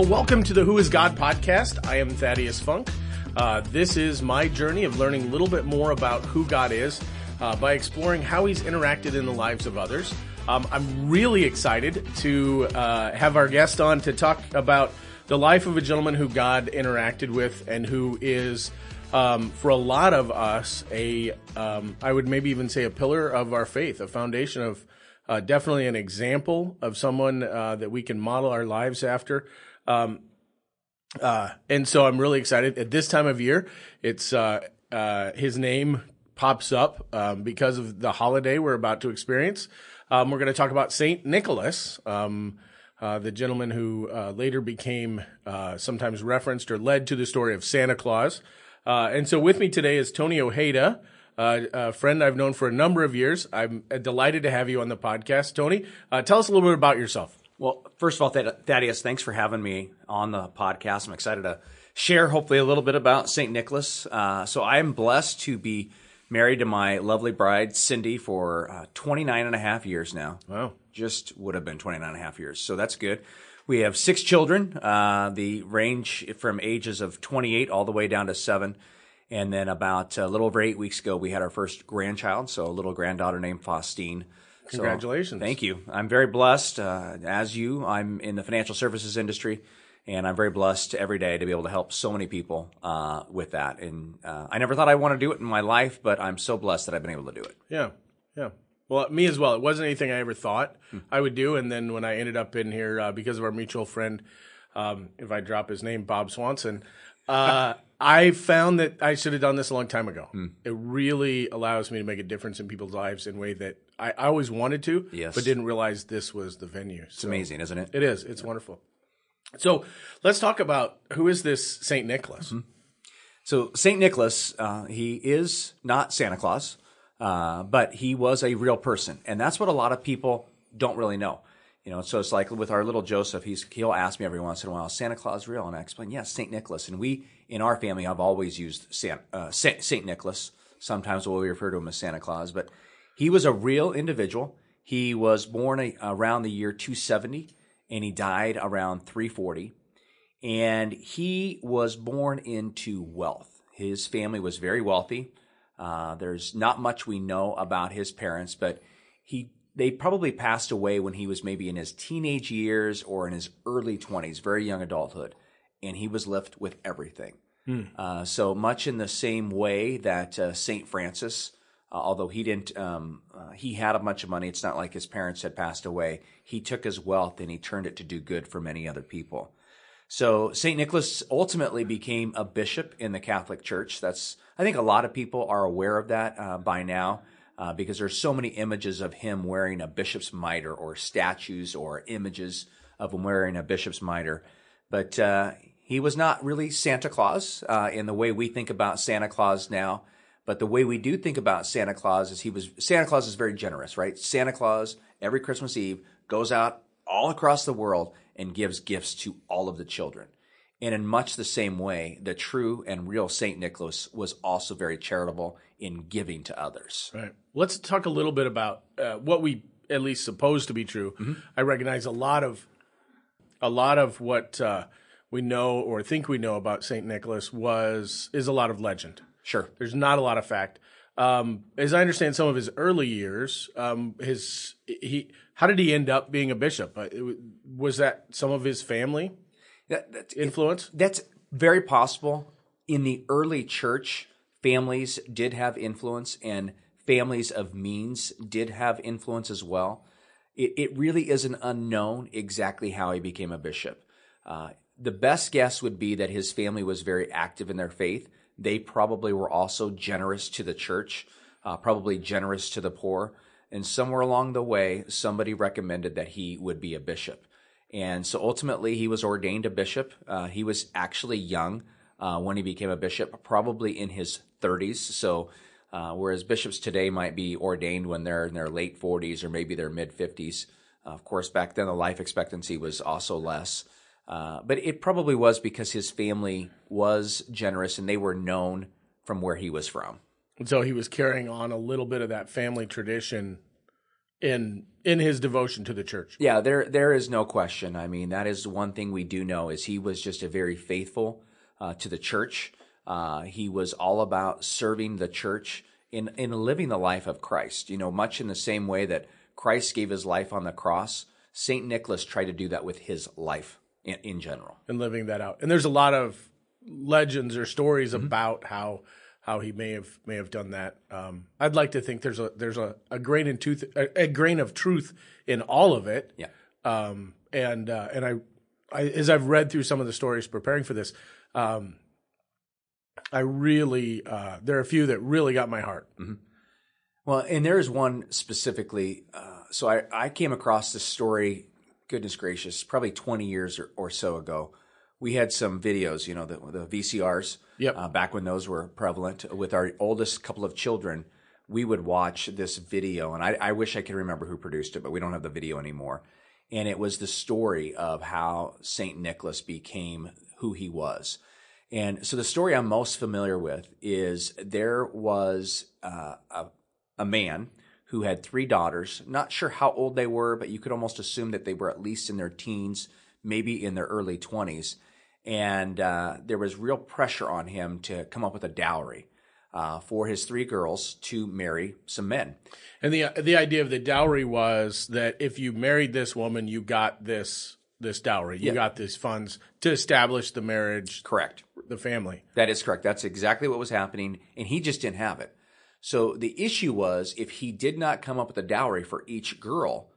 Well, welcome to the Who is God podcast. I am Thaddeus Funk. Uh, this is my journey of learning a little bit more about who God is uh, by exploring how He's interacted in the lives of others. Um, I'm really excited to uh, have our guest on to talk about the life of a gentleman who God interacted with and who is, um, for a lot of us, a um, I would maybe even say a pillar of our faith, a foundation of uh, definitely an example of someone uh, that we can model our lives after. Um, uh, and so I'm really excited at this time of year. It's uh, uh, his name pops up um, because of the holiday we're about to experience. Um, we're going to talk about Saint Nicholas, um, uh, the gentleman who uh, later became uh, sometimes referenced or led to the story of Santa Claus. and so with me today is Tony Ojeda. a friend I've known for a number of years. I'm delighted to have you on the podcast, Tony. tell us a little bit about yourself. Well, first of all, Thaddeus, thanks for having me on the podcast. I'm excited to share, hopefully, a little bit about St. Nicholas. Uh, so I am blessed to be married to my lovely bride, Cindy, for uh, 29 and a half years now. Wow. Just would have been 29 and a half years. So that's good. We have six children. Uh, the range from ages of 28 all the way down to seven. And then about a little over eight weeks ago, we had our first grandchild. So a little granddaughter named Faustine. Congratulations. So, thank you. I'm very blessed. Uh, as you, I'm in the financial services industry, and I'm very blessed every day to be able to help so many people uh, with that. And uh, I never thought I'd want to do it in my life, but I'm so blessed that I've been able to do it. Yeah. Yeah. Well, me as well. It wasn't anything I ever thought hmm. I would do. And then when I ended up in here uh, because of our mutual friend, um, if I drop his name, Bob Swanson, uh, I found that I should have done this a long time ago. Hmm. It really allows me to make a difference in people's lives in a way that I, I always wanted to, yes. but didn't realize this was the venue. It's amazing, isn't it? It is. It's yeah. wonderful. So let's talk about who is this Saint Nicholas. Mm-hmm. So Saint Nicholas, uh, he is not Santa Claus, uh, but he was a real person, and that's what a lot of people don't really know. You know, so it's like with our little Joseph, he's he'll ask me every once in a while, Santa Claus real? And I explain, yes, Saint Nicholas. And we in our family I've always used Saint, uh, Saint, Saint Nicholas. Sometimes we'll refer to him as Santa Claus, but he was a real individual. He was born a, around the year 270 and he died around 340. And he was born into wealth. His family was very wealthy. Uh, there's not much we know about his parents, but he they probably passed away when he was maybe in his teenage years or in his early 20s, very young adulthood, and he was left with everything. Hmm. Uh, so much in the same way that uh, Saint Francis, uh, although he didn't, um, uh, he had a bunch of money. It's not like his parents had passed away. He took his wealth and he turned it to do good for many other people. So Saint Nicholas ultimately became a bishop in the Catholic Church. That's I think a lot of people are aware of that uh, by now uh, because there's so many images of him wearing a bishop's mitre or statues or images of him wearing a bishop's mitre. But uh, he was not really Santa Claus uh, in the way we think about Santa Claus now. But the way we do think about Santa Claus is he was Santa Claus is very generous, right? Santa Claus every Christmas Eve goes out all across the world and gives gifts to all of the children. And in much the same way, the true and real Saint Nicholas was also very charitable in giving to others. Right. Let's talk a little bit about uh, what we at least suppose to be true. Mm-hmm. I recognize a lot of a lot of what uh, we know or think we know about Saint Nicholas was is a lot of legend. Sure. There's not a lot of fact. Um, as I understand some of his early years, um, his he how did he end up being a bishop? Uh, was that some of his family? That, that's, influence? That's very possible. In the early church, families did have influence, and families of means did have influence as well. It, it really is an unknown exactly how he became a bishop. Uh, the best guess would be that his family was very active in their faith. They probably were also generous to the church, uh, probably generous to the poor. And somewhere along the way, somebody recommended that he would be a bishop. And so ultimately, he was ordained a bishop. Uh, he was actually young uh, when he became a bishop, probably in his 30s. So, uh, whereas bishops today might be ordained when they're in their late 40s or maybe their mid 50s. Uh, of course, back then the life expectancy was also less. Uh, but it probably was because his family was generous and they were known from where he was from. And so he was carrying on a little bit of that family tradition in in his devotion to the church. Yeah, there there is no question. I mean, that is one thing we do know is he was just a very faithful uh, to the church. Uh, he was all about serving the church in in living the life of Christ. You know, much in the same way that Christ gave his life on the cross. Saint Nicholas tried to do that with his life in, in general and living that out. And there's a lot of legends or stories mm-hmm. about how how he may have may have done that. Um, I'd like to think there's a there's a, a grain in tooth a, a, grain of truth in all of it. Yeah. Um, and uh, and I, I, as I've read through some of the stories preparing for this, um, I really uh, there are a few that really got my heart. Mm-hmm. Well, and there is one specifically. Uh, so I I came across this story. Goodness gracious, probably 20 years or, or so ago we had some videos, you know, the, the VCRs. Yep. Uh, back when those were prevalent, with our oldest couple of children, we would watch this video, and I, I wish I could remember who produced it, but we don't have the video anymore. And it was the story of how Saint Nicholas became who he was. And so the story I'm most familiar with is there was uh, a, a man who had three daughters. Not sure how old they were, but you could almost assume that they were at least in their teens, maybe in their early 20s and uh, there was real pressure on him to come up with a dowry uh, for his three girls to marry some men. And the the idea of the dowry was that if you married this woman, you got this this dowry, you yeah. got these funds to establish the marriage. Correct. The family. That is correct. That's exactly what was happening, and he just didn't have it. So the issue was if he did not come up with a dowry for each girl,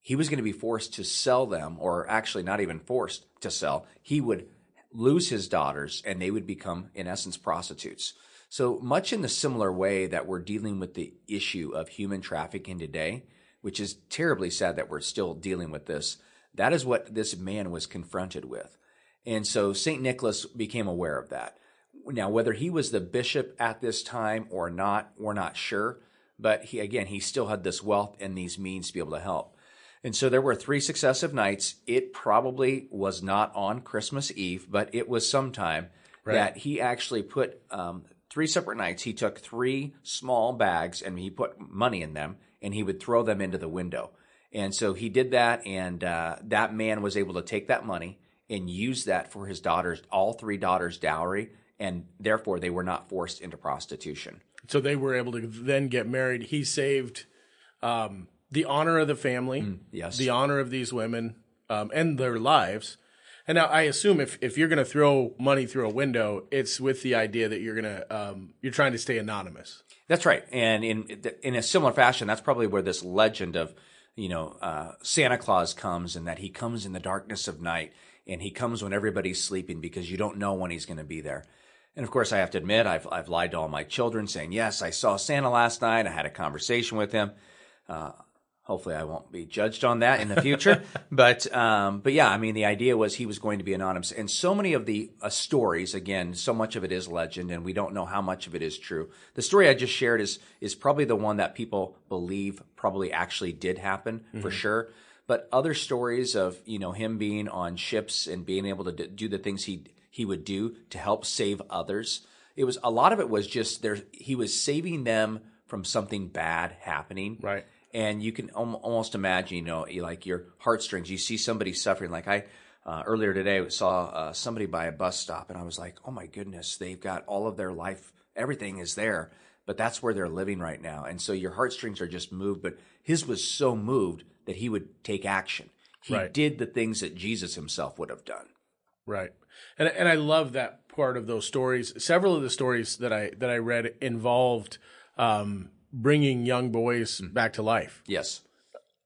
he was going to be forced to sell them, or actually not even forced to sell. He would lose his daughters and they would become, in essence, prostitutes. So much in the similar way that we're dealing with the issue of human trafficking today, which is terribly sad that we're still dealing with this, that is what this man was confronted with. And so St. Nicholas became aware of that. Now, whether he was the bishop at this time or not, we're not sure. But he, again, he still had this wealth and these means to be able to help. And so there were three successive nights. It probably was not on Christmas Eve, but it was sometime right. that he actually put um, three separate nights. He took three small bags and he put money in them and he would throw them into the window. And so he did that, and uh, that man was able to take that money and use that for his daughters, all three daughters' dowry, and therefore they were not forced into prostitution. So they were able to then get married. He saved um, the honor of the family, mm, yes, the honor of these women, um, and their lives. And now I assume if, if you're going to throw money through a window, it's with the idea that you're going to um, you're trying to stay anonymous. That's right, and in in a similar fashion, that's probably where this legend of you know uh, Santa Claus comes, and that he comes in the darkness of night, and he comes when everybody's sleeping because you don't know when he's going to be there. And of course, I have to admit, I've I've lied to all my children, saying yes, I saw Santa last night. I had a conversation with him. Uh, Hopefully, I won't be judged on that in the future. but um, but yeah, I mean, the idea was he was going to be anonymous, and so many of the uh, stories, again, so much of it is legend, and we don't know how much of it is true. The story I just shared is is probably the one that people believe probably actually did happen mm-hmm. for sure. But other stories of you know him being on ships and being able to do the things he he would do to help save others. It was a lot of it was just there. He was saving them from something bad happening. Right and you can almost imagine, you know, like your heartstrings. You see somebody suffering. Like I uh, earlier today saw uh, somebody by a bus stop, and I was like, oh my goodness, they've got all of their life, everything is there, but that's where they're living right now, and so your heartstrings are just moved. But his was so moved that he would take action. He right. did the things that Jesus himself would have done. Right, and and I love that part of those stories. Several of the stories that I that I read involved. Um, bringing young boys mm. back to life. Yes.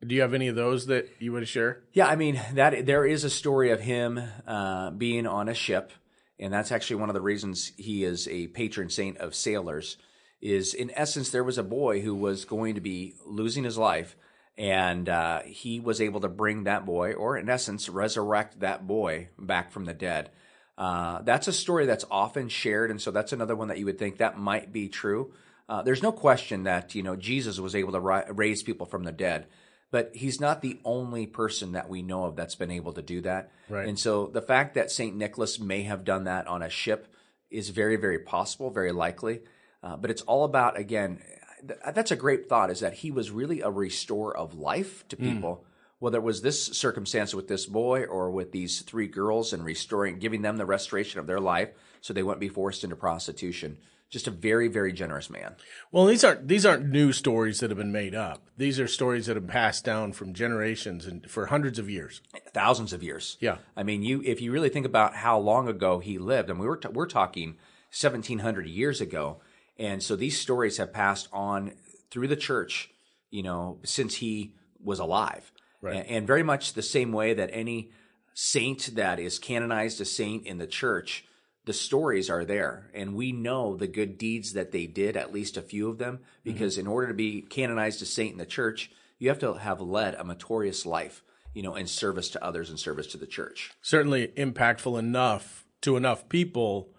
Do you have any of those that you would share? Yeah, I mean that there is a story of him uh, being on a ship, and that's actually one of the reasons he is a patron saint of sailors. Is in essence there was a boy who was going to be losing his life, and uh, he was able to bring that boy, or in essence resurrect that boy back from the dead. Uh, that's a story that's often shared, and so that's another one that you would think that might be true. Uh, there's no question that you know Jesus was able to ri- raise people from the dead, but he's not the only person that we know of that's been able to do that. Right. And so the fact that Saint Nicholas may have done that on a ship is very, very possible, very likely. Uh, but it's all about again th- that's a great thought. Is that he was really a restorer of life to hmm. people, whether it was this circumstance with this boy or with these three girls, and restoring, giving them the restoration of their life, so they wouldn't be forced into prostitution. Just a very, very generous man. Well, these aren't these aren't new stories that have been made up. These are stories that have passed down from generations and for hundreds of years. thousands of years. Yeah. I mean, you if you really think about how long ago he lived, and we were t- we're talking 1700 years ago, and so these stories have passed on through the church, you know, since he was alive, Right. and, and very much the same way that any saint that is canonized a saint in the church. The stories are there, and we know the good deeds that they did, at least a few of them, mm-hmm. because in order to be canonized a saint in the church, you have to have led a meritorious life, you know, in service to others and service to the church. Certainly impactful enough to enough people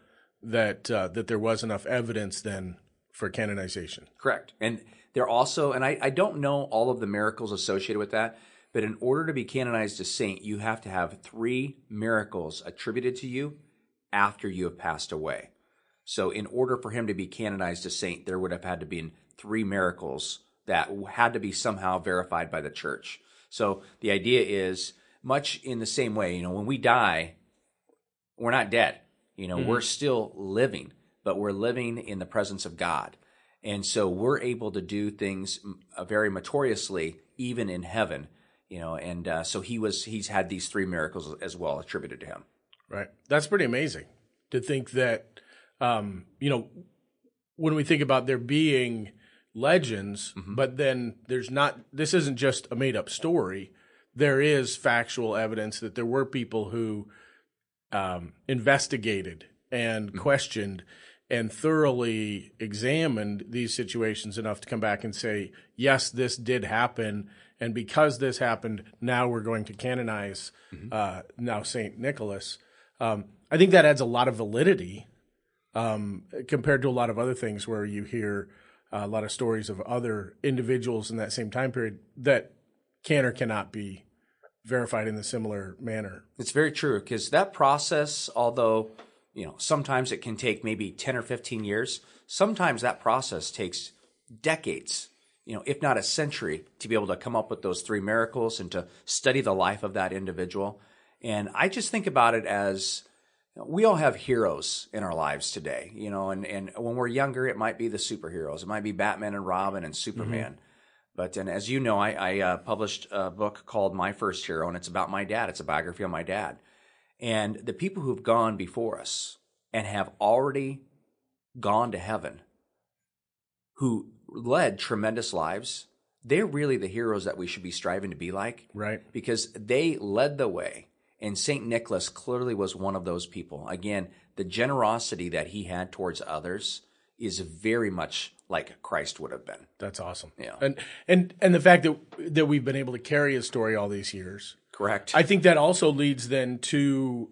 that uh, that there was enough evidence then for canonization. Correct. And they're also, and I, I don't know all of the miracles associated with that, but in order to be canonized a saint, you have to have three miracles attributed to you after you have passed away. So, in order for him to be canonized a saint, there would have had to be three miracles that had to be somehow verified by the church. So, the idea is much in the same way, you know, when we die, we're not dead. You know, we're still living, but we're living in the presence of God. And so we're able to do things uh, very notoriously, even in heaven, you know, and uh, so he was, he's had these three miracles as well attributed to him. Right. That's pretty amazing to think that, um, you know, when we think about there being legends, but then there's not, this isn't just a made up story. There is factual evidence that there were people who um, investigated and questioned and thoroughly examined these situations enough to come back and say, yes, this did happen. And because this happened, now we're going to canonize uh, now Saint Nicholas. Um, I think that adds a lot of validity um, compared to a lot of other things where you hear a lot of stories of other individuals in that same time period that can or cannot be verified in a similar manner. It's very true because that process, although, you know, sometimes it can take maybe 10 or 15 years, sometimes that process takes decades, you know, if not a century to be able to come up with those three miracles and to study the life of that individual. And I just think about it as we all have heroes in our lives today, you know, and, and when we're younger, it might be the superheroes. It might be Batman and Robin and mm-hmm. Superman. But and as you know, I, I uh, published a book called My First Hero, and it's about my dad. It's a biography on my dad. And the people who've gone before us and have already gone to heaven, who led tremendous lives, they're really the heroes that we should be striving to be like. Right. Because they led the way. And St. Nicholas clearly was one of those people. Again, the generosity that he had towards others is very much like Christ would have been. That's awesome. Yeah. And and and the fact that that we've been able to carry his story all these years. Correct. I think that also leads then to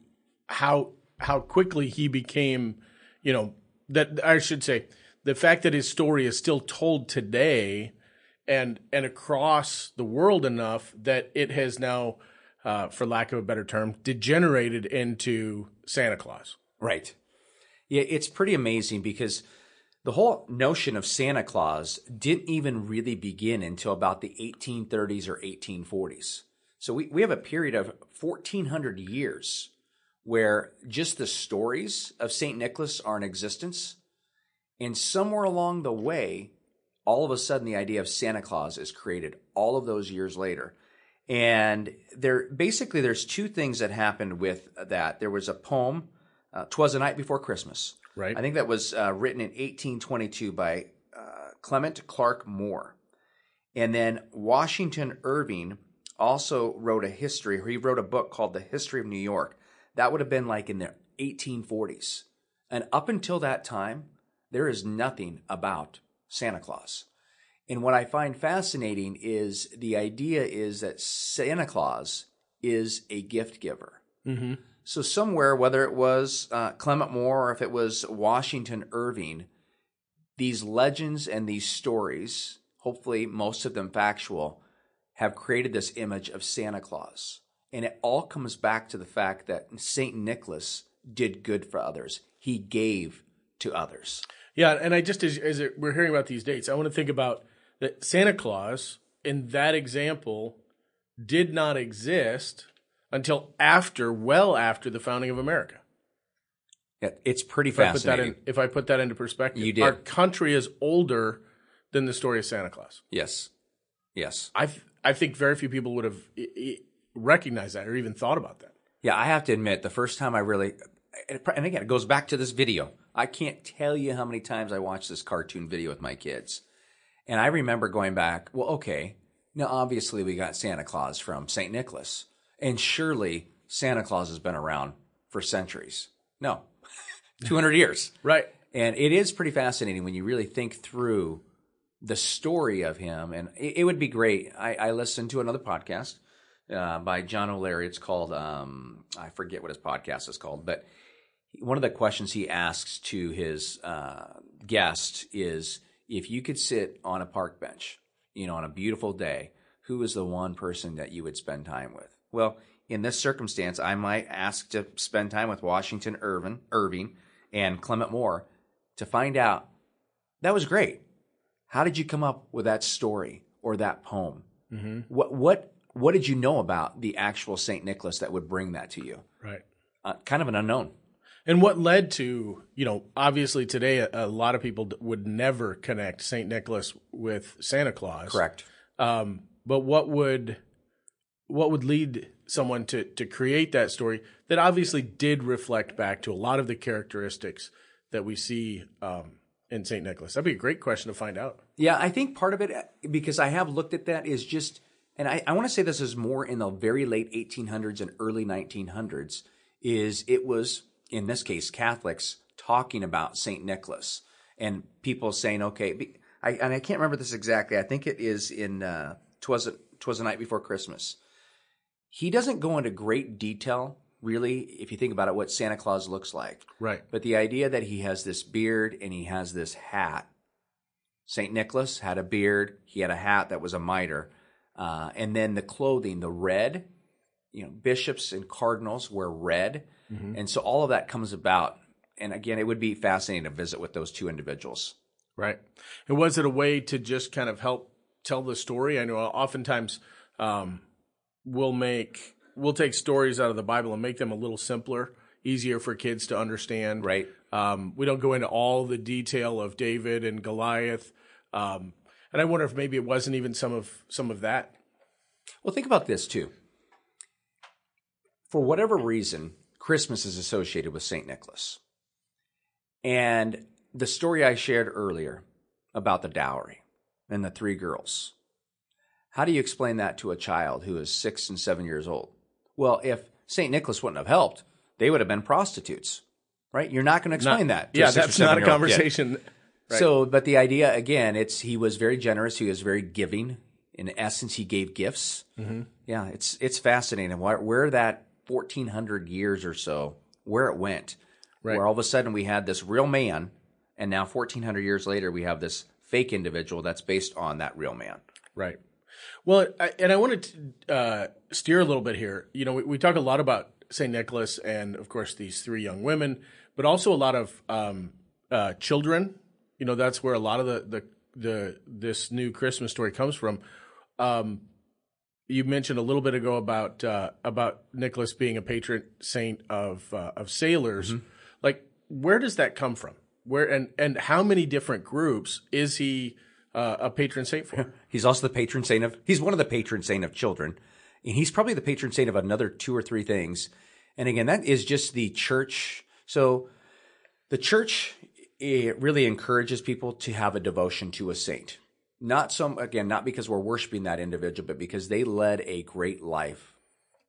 how how quickly he became, you know, that I should say, the fact that his story is still told today and and across the world enough that it has now uh, for lack of a better term, degenerated into Santa Claus. Right. Yeah, it's pretty amazing because the whole notion of Santa Claus didn't even really begin until about the 1830s or 1840s. So we, we have a period of 1400 years where just the stories of St. Nicholas are in existence. And somewhere along the way, all of a sudden the idea of Santa Claus is created all of those years later. And there basically there's two things that happened with that. There was a poem, uh, "Twas a Night Before Christmas." Right. I think that was uh, written in 1822 by uh, Clement Clarke Moore, and then Washington Irving also wrote a history. Or he wrote a book called "The History of New York." That would have been like in the 1840s, and up until that time, there is nothing about Santa Claus. And what I find fascinating is the idea is that Santa Claus is a gift giver. Mm-hmm. So somewhere, whether it was uh, Clement Moore or if it was Washington Irving, these legends and these stories, hopefully most of them factual, have created this image of Santa Claus. And it all comes back to the fact that St. Nicholas did good for others. He gave to others. Yeah, and I just as, as we're hearing about these dates, I want to think about that Santa Claus in that example did not exist until after, well after the founding of America. Yeah, it's pretty If I put that fascinating. in, if I put that into perspective, You did. our country is older than the story of Santa Claus. yes, yes. I I think very few people would have i- i- recognized that or even thought about that. Yeah, I have to admit, the first time I really, and again, it goes back to this video. I can't tell you how many times I watched this cartoon video with my kids. And I remember going back, well, okay, now obviously we got Santa Claus from St. Nicholas. And surely Santa Claus has been around for centuries. No, 200 years. Right. And it is pretty fascinating when you really think through the story of him. And it, it would be great. I, I listened to another podcast uh, by John O'Leary. It's called, um, I forget what his podcast is called, but one of the questions he asks to his uh, guest is if you could sit on a park bench, you know, on a beautiful day, who is the one person that you would spend time with? Well, in this circumstance, I might ask to spend time with Washington Irving, Irving and Clement Moore to find out that was great. How did you come up with that story or that poem? What what what did you know about the actual Saint Nicholas that would bring that to you? Right. Uh, kind of an unknown. And what led to, you know, obviously today a, a lot of people would never connect St. Nicholas with Santa Claus. Correct. Um, but what would what would lead someone to to create that story that obviously did reflect back to a lot of the characteristics that we see um, in St. Nicholas? That'd be a great question to find out. Yeah, I think part of it, because I have looked at that, is just, and I, I want to say this is more in the very late 1800s and early 1900s, is it was, in this case, Catholics talking about St. Nicholas and people saying, okay, I, and I can't remember this exactly. I think it is in uh, Twas, Twas a Night Before Christmas. He doesn't go into great detail, really, if you think about it, what Santa Claus looks like. Right. But the idea that he has this beard and he has this hat. St. Nicholas had a beard, he had a hat that was a mitre. Uh, and then the clothing, the red, you know, bishops and cardinals wear red. And so all of that comes about. And again, it would be fascinating to visit with those two individuals. Right. And was it a way to just kind of help tell the story? I know oftentimes um, we'll make we'll take stories out of the Bible and make them a little simpler, easier for kids to understand. Right. Um, we don't go into all the detail of David and Goliath. Um, and I wonder if maybe it wasn't even some of some of that. Well, think about this too. For whatever reason, Christmas is associated with St. Nicholas. And the story I shared earlier about the dowry and the three girls. How do you explain that to a child who is six and seven years old? Well, if St. Nicholas wouldn't have helped, they would have been prostitutes, right? You're not going to explain that. To yeah, a six or that's not a conversation. Right. So, but the idea again, it's he was very generous. He was very giving. In essence, he gave gifts. Mm-hmm. Yeah, it's it's fascinating where, where that fourteen hundred years or so, where it went, Right. where all of a sudden we had this real man, and now fourteen hundred years later we have this fake individual that's based on that real man. Right. Well, I, and I wanted to uh, steer a little bit here. You know, we, we talk a lot about St. Nicholas and, of course, these three young women, but also a lot of um, uh, children. You know, that's where a lot of the, the, the this new Christmas story comes from. Um, you mentioned a little bit ago about uh, about Nicholas being a patron saint of uh, of sailors. Like, where does that come from? Where and and how many different groups is he uh, a patron saint for? He's also the patron saint of. He's one of the patron saint of children, and he's probably the patron saint of another two or three things. And again, that is just the church. So, the church it really encourages people to have a devotion to a saint. Not some again, not because we're worshiping that individual, but because they led a great life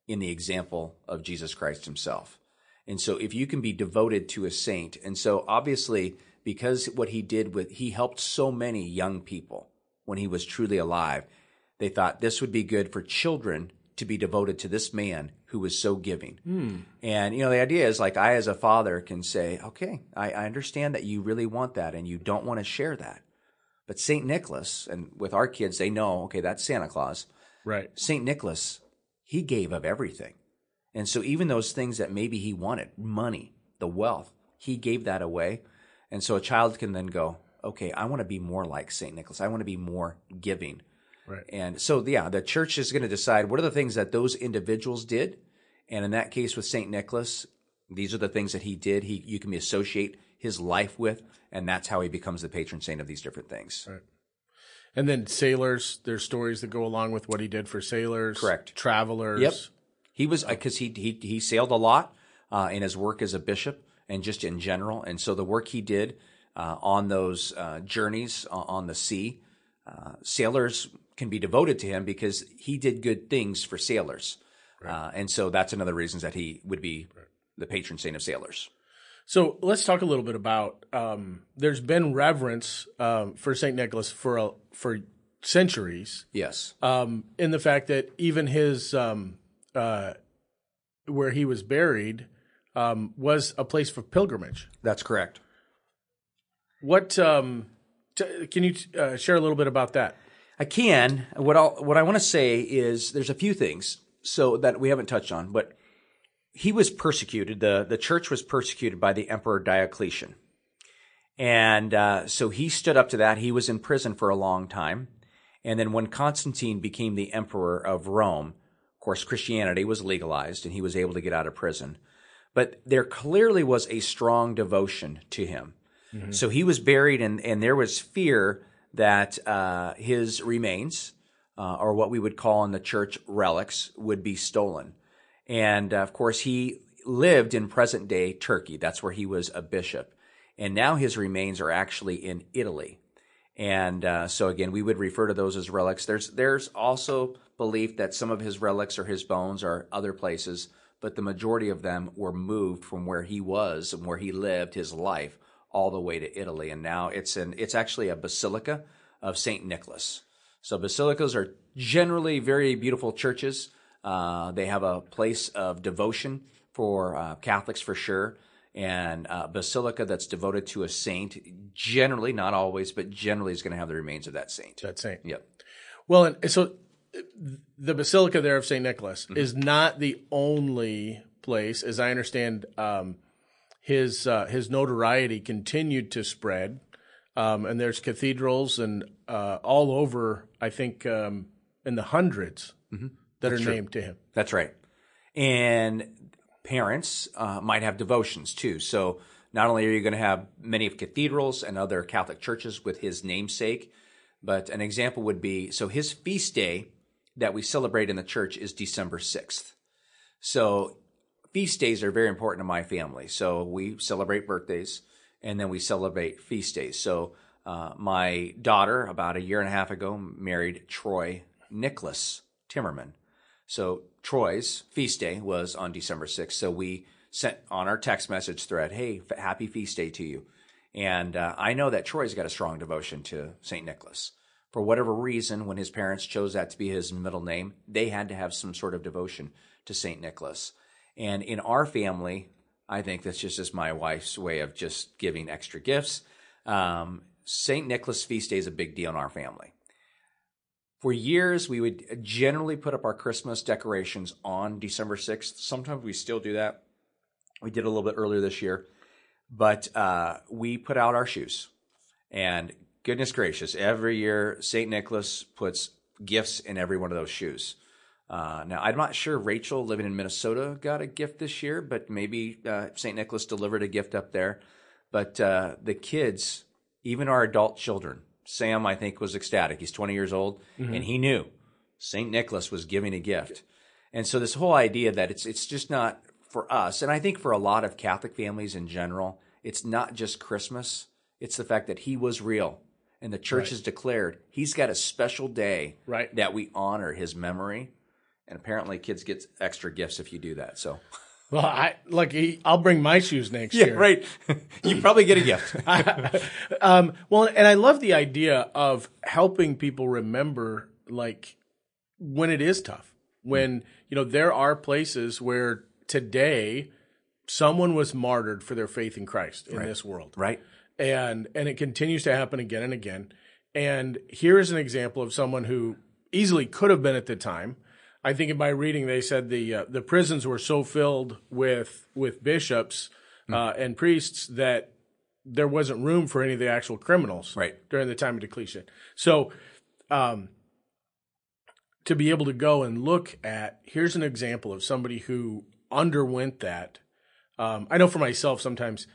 in the example of Jesus Christ Himself. And so, if you can be devoted to a saint, and so obviously, because what he did with, he helped so many young people when he was truly alive, they thought this would be good for children to be devoted to this man who was so giving. Hmm. And, you know, the idea is like I, as a father, can say, okay, I, I understand that you really want that and you don't want to share that. But St. Nicholas, and with our kids, they know, okay, that's Santa Claus. Right. St. Nicholas, he gave of everything. And so even those things that maybe he wanted, money, the wealth, he gave that away. And so a child can then go, okay, I want to be more like St. Nicholas. I want to be more giving. Right. And so, yeah, the church is going to decide what are the things that those individuals did. And in that case with St. Nicholas, these are the things that he did. He, you can be associate his life with, and that's how he becomes the patron saint of these different things. Right. And then sailors, there's stories that go along with what he did for sailors. Correct. Travelers. Yep. He was because he, he he sailed a lot uh, in his work as a bishop and just in general, and so the work he did uh, on those uh, journeys on the sea, uh, sailors can be devoted to him because he did good things for sailors, right. Uh, and so that's another reason that he would be right. the patron saint of sailors. So let's talk a little bit about. Um, there's been reverence um, for Saint Nicholas for a, for centuries. Yes. Um, in the fact that even his um, uh, where he was buried um, was a place for pilgrimage. That's correct. What um, t- can you uh, share a little bit about that? I can. What I what I want to say is there's a few things so that we haven't touched on, but he was persecuted. the The church was persecuted by the Emperor Diocletian, and uh, so he stood up to that. He was in prison for a long time, and then when Constantine became the emperor of Rome, of course, Christianity was legalized and he was able to get out of prison. But there clearly was a strong devotion to him. Mm-hmm. So he was buried, and, and there was fear that uh, his remains, uh, or what we would call in the church relics, would be stolen. And uh, of course, he lived in present day Turkey. That's where he was a bishop. And now his remains are actually in Italy. And uh, so again, we would refer to those as relics. There's there's also belief that some of his relics or his bones are other places, but the majority of them were moved from where he was and where he lived his life all the way to Italy. And now it's an it's actually a basilica of Saint Nicholas. So basilicas are generally very beautiful churches. Uh, they have a place of devotion for uh, Catholics for sure and uh, basilica that's devoted to a saint, generally, not always, but generally is going to have the remains of that saint. That saint. Yep. Well, and so the basilica there of St. Nicholas mm-hmm. is not the only place, as I understand, um, his uh, his notoriety continued to spread, um, and there's cathedrals and uh, all over. I think um, in the 100s mm-hmm. that That's are true. named to him. That's right. And parents uh, might have devotions too. So not only are you going to have many of cathedrals and other Catholic churches with his namesake, but an example would be so his feast day that we celebrate in the church is December 6th. So feast days are very important to my family. So we celebrate birthdays and then we celebrate feast days. So uh, my daughter, about a year and a half ago, married Troy Nicholas Timmerman. So Troy's feast day was on December 6th. So we sent on our text message thread, hey, happy feast day to you. And uh, I know that Troy's got a strong devotion to St. Nicholas. For whatever reason, when his parents chose that to be his middle name, they had to have some sort of devotion to St. Nicholas. And in our family, I think that's just, my wife's way of just giving extra gifts. Um, St. Nicholas feast day is a big deal in our family. For years, we would generally put up our Christmas decorations on December 6th. Sometimes we still do that. We did a little bit earlier this year, but uh, we put out our shoes. And goodness gracious, every year, St. Nicholas puts gifts in every one of those shoes. Uh, now, I'm not sure Rachel, living in Minnesota, got a gift this year, but maybe uh, St. Nicholas delivered a gift up there. But uh, the kids, even our adult children, Sam, I think, was ecstatic. He's 20 years old, mm-hmm. and he knew St. Nicholas was giving a gift. And so this whole idea that it's it's just not for us, and I think for a lot of Catholic families in general, it's not just Christmas. It's the fact that he was real, and the church right. has declared he's got a special day right. that we honor his memory. And apparently, kids get extra gifts if you do that. So well, I like I'll bring my shoes next yeah, year. right. you probably get a gift. um, well, and I love the idea of helping people remember, like when it is tough. When you know there are places where today someone was martyred for their faith in Christ in right. this world, right? And and it continues to happen again and again. And here is an example of someone who easily could have been at the time I think in my reading they said the uh, the prisons were so filled with with bishops uh, and priests that there wasn't room for any of the actual criminals Right. during the time of Diocletian. So, um, to be able to go and look at here's an example of somebody who underwent that. Um, I know for myself, sometimes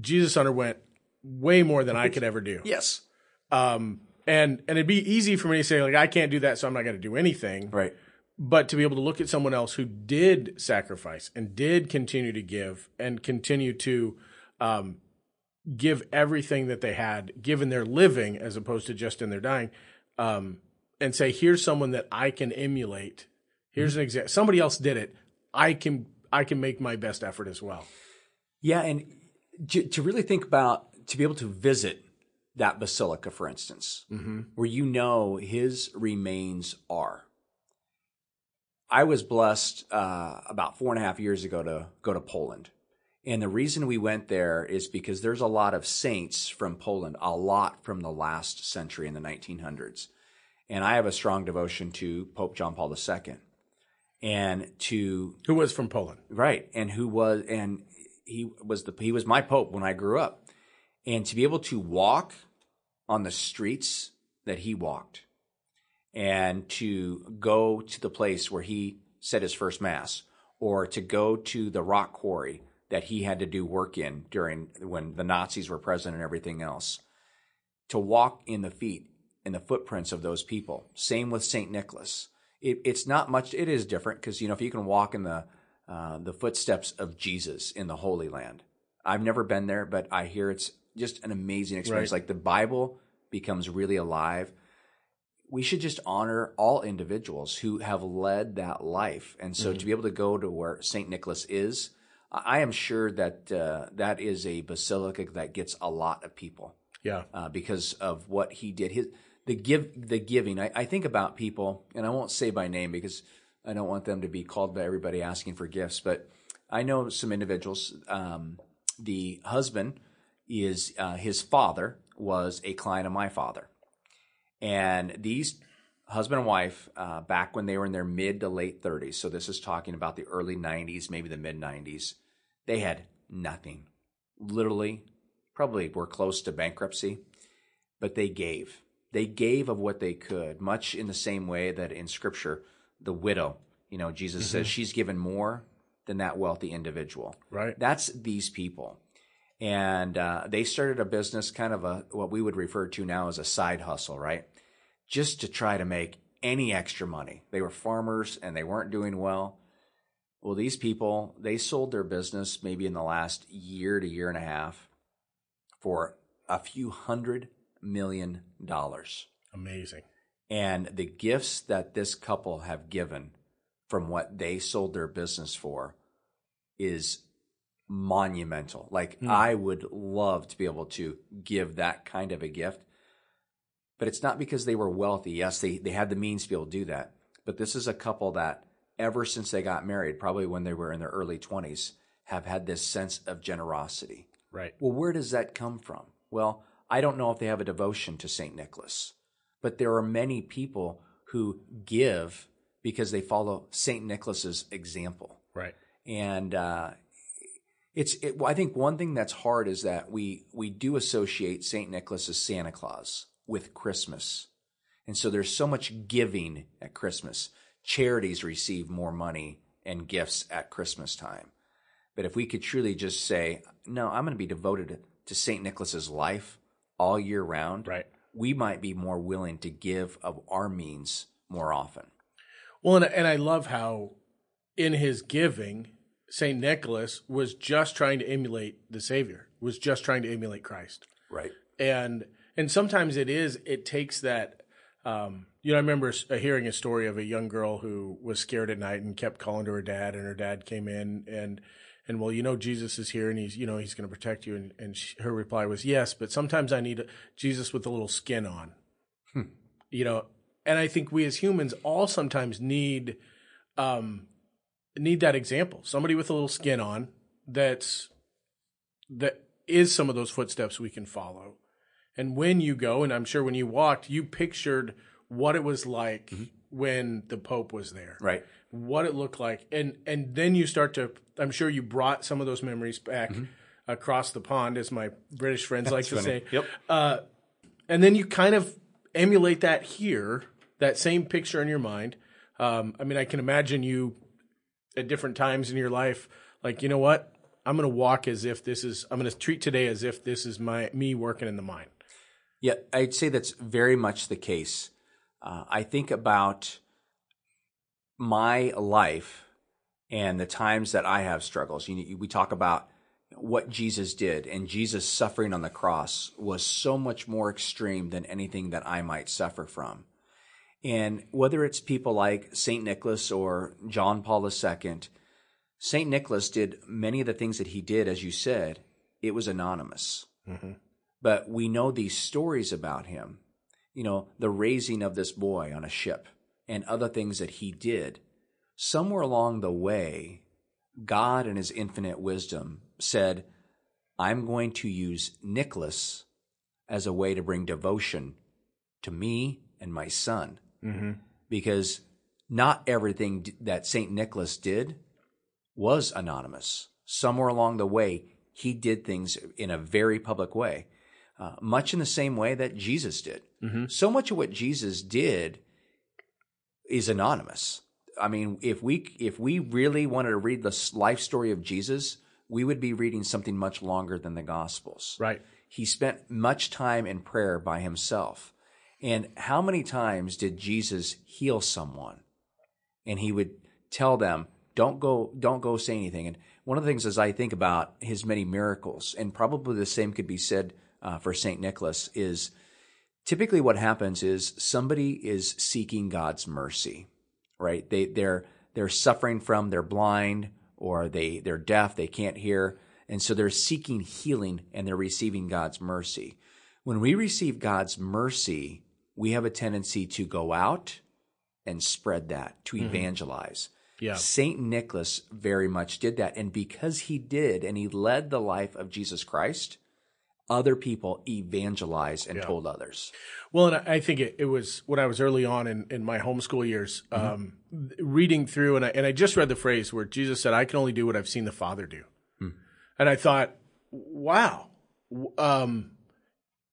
Jesus underwent way more than I could ever do. Yes. Um, and and it'd be easy for me to say like I can't do that, so I'm not going to do anything. Right. But to be able to look at someone else who did sacrifice and did continue to give and continue to um, give everything that they had, given their living as opposed to just in their dying, um, and say, "Here's someone that I can emulate. Here's an example. Somebody else did it. I can I can make my best effort as well." Yeah, and to, to really think about to be able to visit that basilica, for instance, where you know his remains are. I was blessed uh, about four and a half years ago to go to Poland. And the reason we went there is because there's a lot of saints from Poland, a lot from the last century in the 1900s. And I have a strong devotion to Pope John Paul II and to Who was from Poland? right and who was and he was the he was my pope when i grew up and to be able to walk on the streets that he walked and to go to the place where he said his first mass or to go to the rock quarry that he had to do work in during when the nazis were present and everything else to walk in the feet in the footprints of those people. Same with saint nicholas. It, it's not much it is different because you know if you can walk in the uh, the footsteps of jesus in the holy land. I've never been there but i hear it's just an amazing experience Right. like the bible becomes really alive we should just honor all individuals who have led that life. And so to be able to go to where St. Nicholas is, I I am sure that uh, that is a basilica that gets a lot of people Yeah. uh, because of what he did. His the give the giving. I, I think about people, and I won't say by name because I don't want them to be called by everybody asking for gifts. But I know some individuals. Um, the husband is uh, his father was a client of my father, and these husband and wife uh, back when they were in their mid to late 30s so this is talking about the early 90s maybe the mid 90s they had nothing. Literally probably were close to bankruptcy but they gave. They gave of what they could much in the same way that in scripture the widow you know jesus says she's given more than that wealthy individual. Right. that's these people and uh, they started a business kind of a what we would refer to now as a side hustle right? Just to try to make any extra money. They were farmers and they weren't doing well. Well these people they sold their business maybe in the last year to year and a half for a few hundred million dollars. Amazing. and the gifts that this couple have given from what they sold their business for is monumental. Like I would love to be able to give that kind of a gift. But it's not because they were wealthy. Yes, they, they had the means to be able to do that. But this is a couple that ever since they got married, probably when they were in their early 20s, have had this sense of generosity. Right. Well, where does that come from? Well, I don't know if they have a devotion to St. Nicholas, but there are many people who give because they follow St. Nicholas's example. Right. And uh, it's, it, well, I think one thing that's hard is that we, we do associate St. Nicholas as Santa Claus with Christmas. And so there's so much giving at Christmas. Charities receive more money and gifts at Christmas time. But if we could truly just say, no, I'm going to be devoted to St. Nicholas's life all year round, Right. we might be more willing to give of our means more often. Well, and, and I love how in his giving, St. Nicholas was just trying to emulate the Savior, was just trying to emulate Christ. Right. And and sometimes it is, it takes that. Um, you know, I remember uh, hearing a story of a young girl who was scared at night and kept calling to her dad, and her dad came in and and well, you know, Jesus is here and he's you know he's going to protect you, and and she, her reply was yes, but sometimes I need Jesus with a little skin on. You know, and I think we as humans all sometimes need um, need that example. Somebody with a little skin on that's that is some of those footsteps we can follow. And when you go, and I'm sure when you walked, you pictured what it was like when the Pope was there, Right. what it looked like, and and then you start to. I'm sure you brought some of those memories back across the pond, as my British friends like to funny. say. Yep. Uh, and then you kind of emulate that here, that same picture in your mind. Um, I mean, I can imagine you at different times in your life, like, you know what? I'm going to walk as if this is, I'm going to treat today as if this is my, me working in the mine. Yeah, I'd say that's very much the case. Uh, I think about my life and the times that I have struggles. You, we talk about what Jesus did, and Jesus suffering on the cross was so much more extreme than anything that I might suffer from. And whether it's people like St. Nicholas or John Paul II, St. Nicholas did many of the things that he did, as you said, it was anonymous. Mm-hmm. But we know these stories about him, you know, the raising of this boy on a ship and other things that he did. Somewhere along the way, God in his infinite wisdom said, I'm going to use Nicholas as a way to bring devotion to me and my son. Mm-hmm. Because not everything that St. Nicholas did was anonymous. Somewhere along the way, he did things in a very public way, uh, much in the same way that Jesus did. Mm-hmm. So much of what Jesus did is anonymous. I mean, if we if we really wanted to read the life story of Jesus, we would be reading something much longer than the Gospels. Right. He spent much time in prayer by himself. And how many times did Jesus heal someone? And he would tell them, "Don't go, don't go say anything." And one of the things as I think about his many miracles, and probably the same could be said uh, for Saint Nicholas, is typically what happens is somebody is seeking God's mercy right? They they're they're suffering from they're blind or they they're deaf, they can't hear, and so they're seeking healing and they're receiving God's mercy. When we receive God's mercy, we have a tendency to go out and spread that, to mm-hmm. evangelize. Yeah. St. Nicholas very much did that. And because he did, and he led the life of Jesus Christ, other people evangelized and yeah. told others. Well, and I think it, it, was when I was early on in, in my homeschool years, mm-hmm. um, reading through, and I, and I just read the phrase where Jesus said, I can only do what I've seen the Father do. Hmm. And I thought, wow. Um,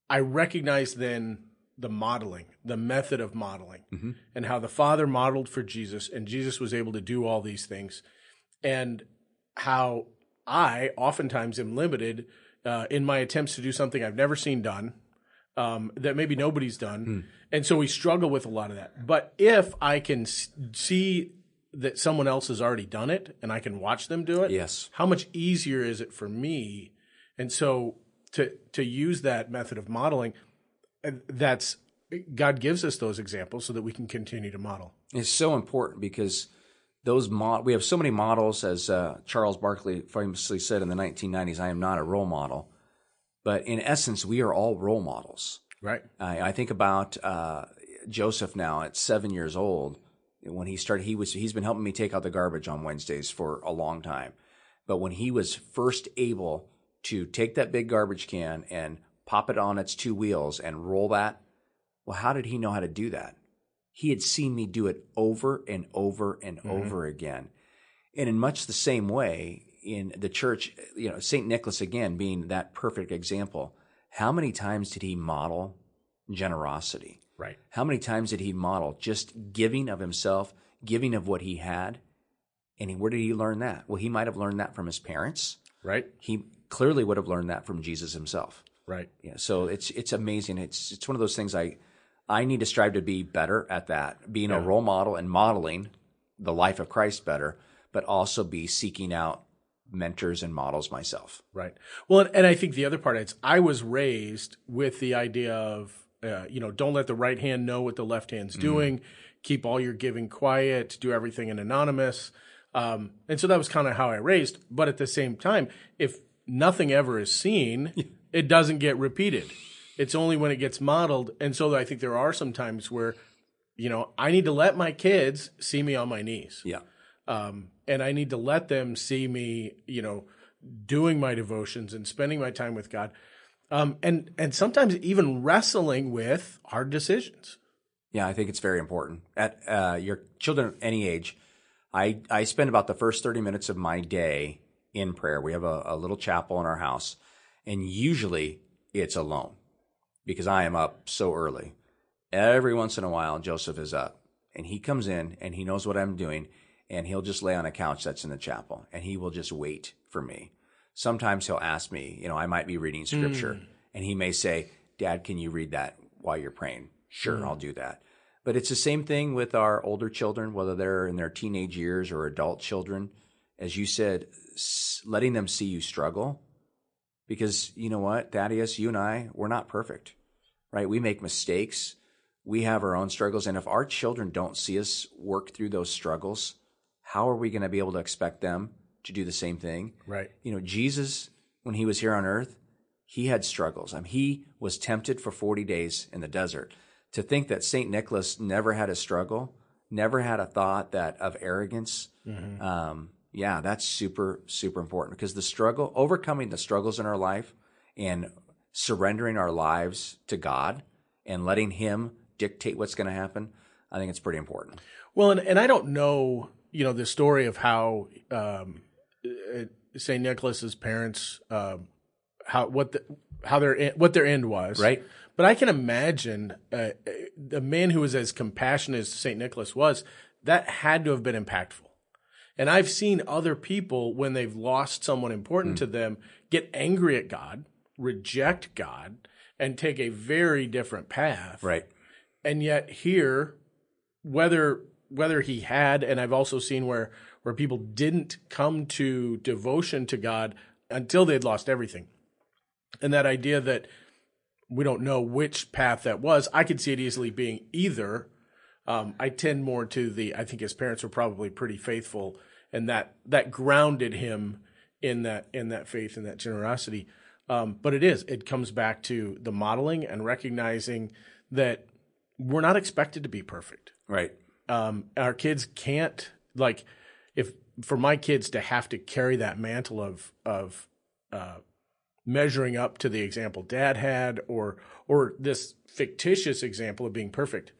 I recognized then the modeling, the method of modeling, mm-hmm. and how the Father modeled for Jesus, and Jesus was able to do all these things, and how I oftentimes am limited uh, in my attempts to do something I've never seen done, um, that maybe nobody's done, hmm. and so we struggle with a lot of that. But if I can see that someone else has already done it and I can watch them do it, yes, how much easier is it for me? And so to to use that method of modeling, that's God gives us those examples so that we can continue to model. It's so important because those mod- we have so many models, as uh, Charles Barkley famously said in the 1990s. I am not a role model, but in essence, we are all role models. Right. I, I think about uh, Joseph now at seven years old. When he started, he was he's been helping me take out the garbage on Wednesdays for a long time. But when he was first able to take that big garbage can and pop it on its two wheels and roll that, well, how did he know how to do that? He had seen me do it over and over and mm-hmm. over again. And in much the same way, in the church, you know, St. Nicholas again being that perfect example, how many times did he model generosity? Right. How many times did he model just giving of himself, giving of what he had? And where did he learn that? Well, he might have learned that from his parents. Right. He clearly would have learned that from Jesus himself. Right. Yeah. So it's it's amazing. It's it's one of those things I I need to strive to be better at that, being yeah. a role model and modeling the life of Christ better, but also be seeking out mentors and models myself. Right. Well, and I think the other part is I was raised with the idea of, uh, you know, don't let the right hand know what the left hand's mm doing. Keep all your giving quiet. Do everything in anonymous. Um, and so that was kind of how I raised. But at the same time, if nothing ever is seen, it doesn't get repeated. It's only when it gets modeled. And so I think there are some times where, you know, I need to let my kids see me on my knees. Yeah. Um, and I need to let them see me, you know, doing my devotions and spending my time with God. Um, and and sometimes even wrestling with hard decisions. Yeah, I think it's very important. At uh, your children, any age, I I spend about the first thirty minutes of my day in prayer. We have a, a little chapel in our house, and usually it's alone because I am up so early. Every once in a while, Joseph is up and he comes in and he knows what I'm doing and he'll just lay on a couch that's in the chapel and he will just wait for me. Sometimes he'll ask me, you know, I might be reading scripture mm. and he may say, Dad, can you read that while you're praying? Sure, mm. I'll do that. But it's the same thing with our older children, whether they're in their teenage years or adult children. As you said, letting them see you struggle. Because you know what, Thaddeus, you and I, we're not perfect, right? We make mistakes. We have our own struggles. And if our children don't see us work through those struggles, how are we going to be able to expect them to do the same thing? Right. You know, Jesus, when he was here on earth, he had struggles. I mean, he was tempted for 40 days in the desert. To think that St. Nicholas never had a struggle, never had a thought that of arrogance, mm-hmm. um, yeah, that's super, super important because the struggle, overcoming the struggles in our life and surrendering our lives to God and letting Him dictate what's going to happen, I think it's pretty important. Well, and, and I don't know, you know, the story of how um, uh, St. Nicholas's parents, uh, how what the, how their what their end was, right? But I can imagine uh, a man who was as compassionate as St. Nicholas was, that had to have been impactful. And I've seen other people, when they've lost someone important mm. to them, get angry at God, reject God, and take a very different path. Right. And yet here, whether whether he had, and I've also seen where where people didn't come to devotion to God until they'd lost everything. And that idea that we don't know which path that was, I could see it easily being either. Um, I tend more to the. I think his parents were probably pretty faithful and that that grounded him in that in that faith and that generosity. Um, but it is it comes back to the modeling and recognizing that we're not expected to be perfect. Right. Um, our kids can't like if for my kids to have to carry that mantle of of uh, measuring up to the example dad had or or this fictitious example of being perfect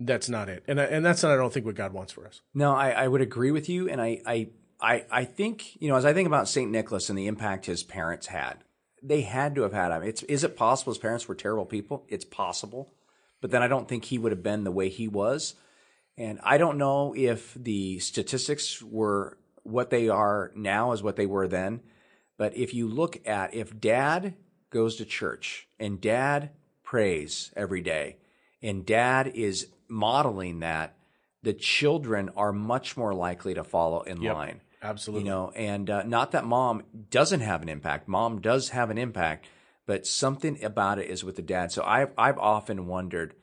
that's not it. And and that's not I don't think what God wants for us. No, I, I would agree with you, and I, I I I think you know as I think about Saint Nicholas and the impact his parents had, they had to have had him. It's is it possible his parents were terrible people? It's possible, but then I don't think he would have been the way he was, and I don't know if the statistics were what they are now as what they were then. But if you look at if dad goes to church and dad prays every day and dad is modeling that, the children are much more likely to follow in yep, line. Absolutely. You know, and uh, not that mom doesn't have an impact. Mom does have an impact, but something about it is with the dad. So I've I've often wondered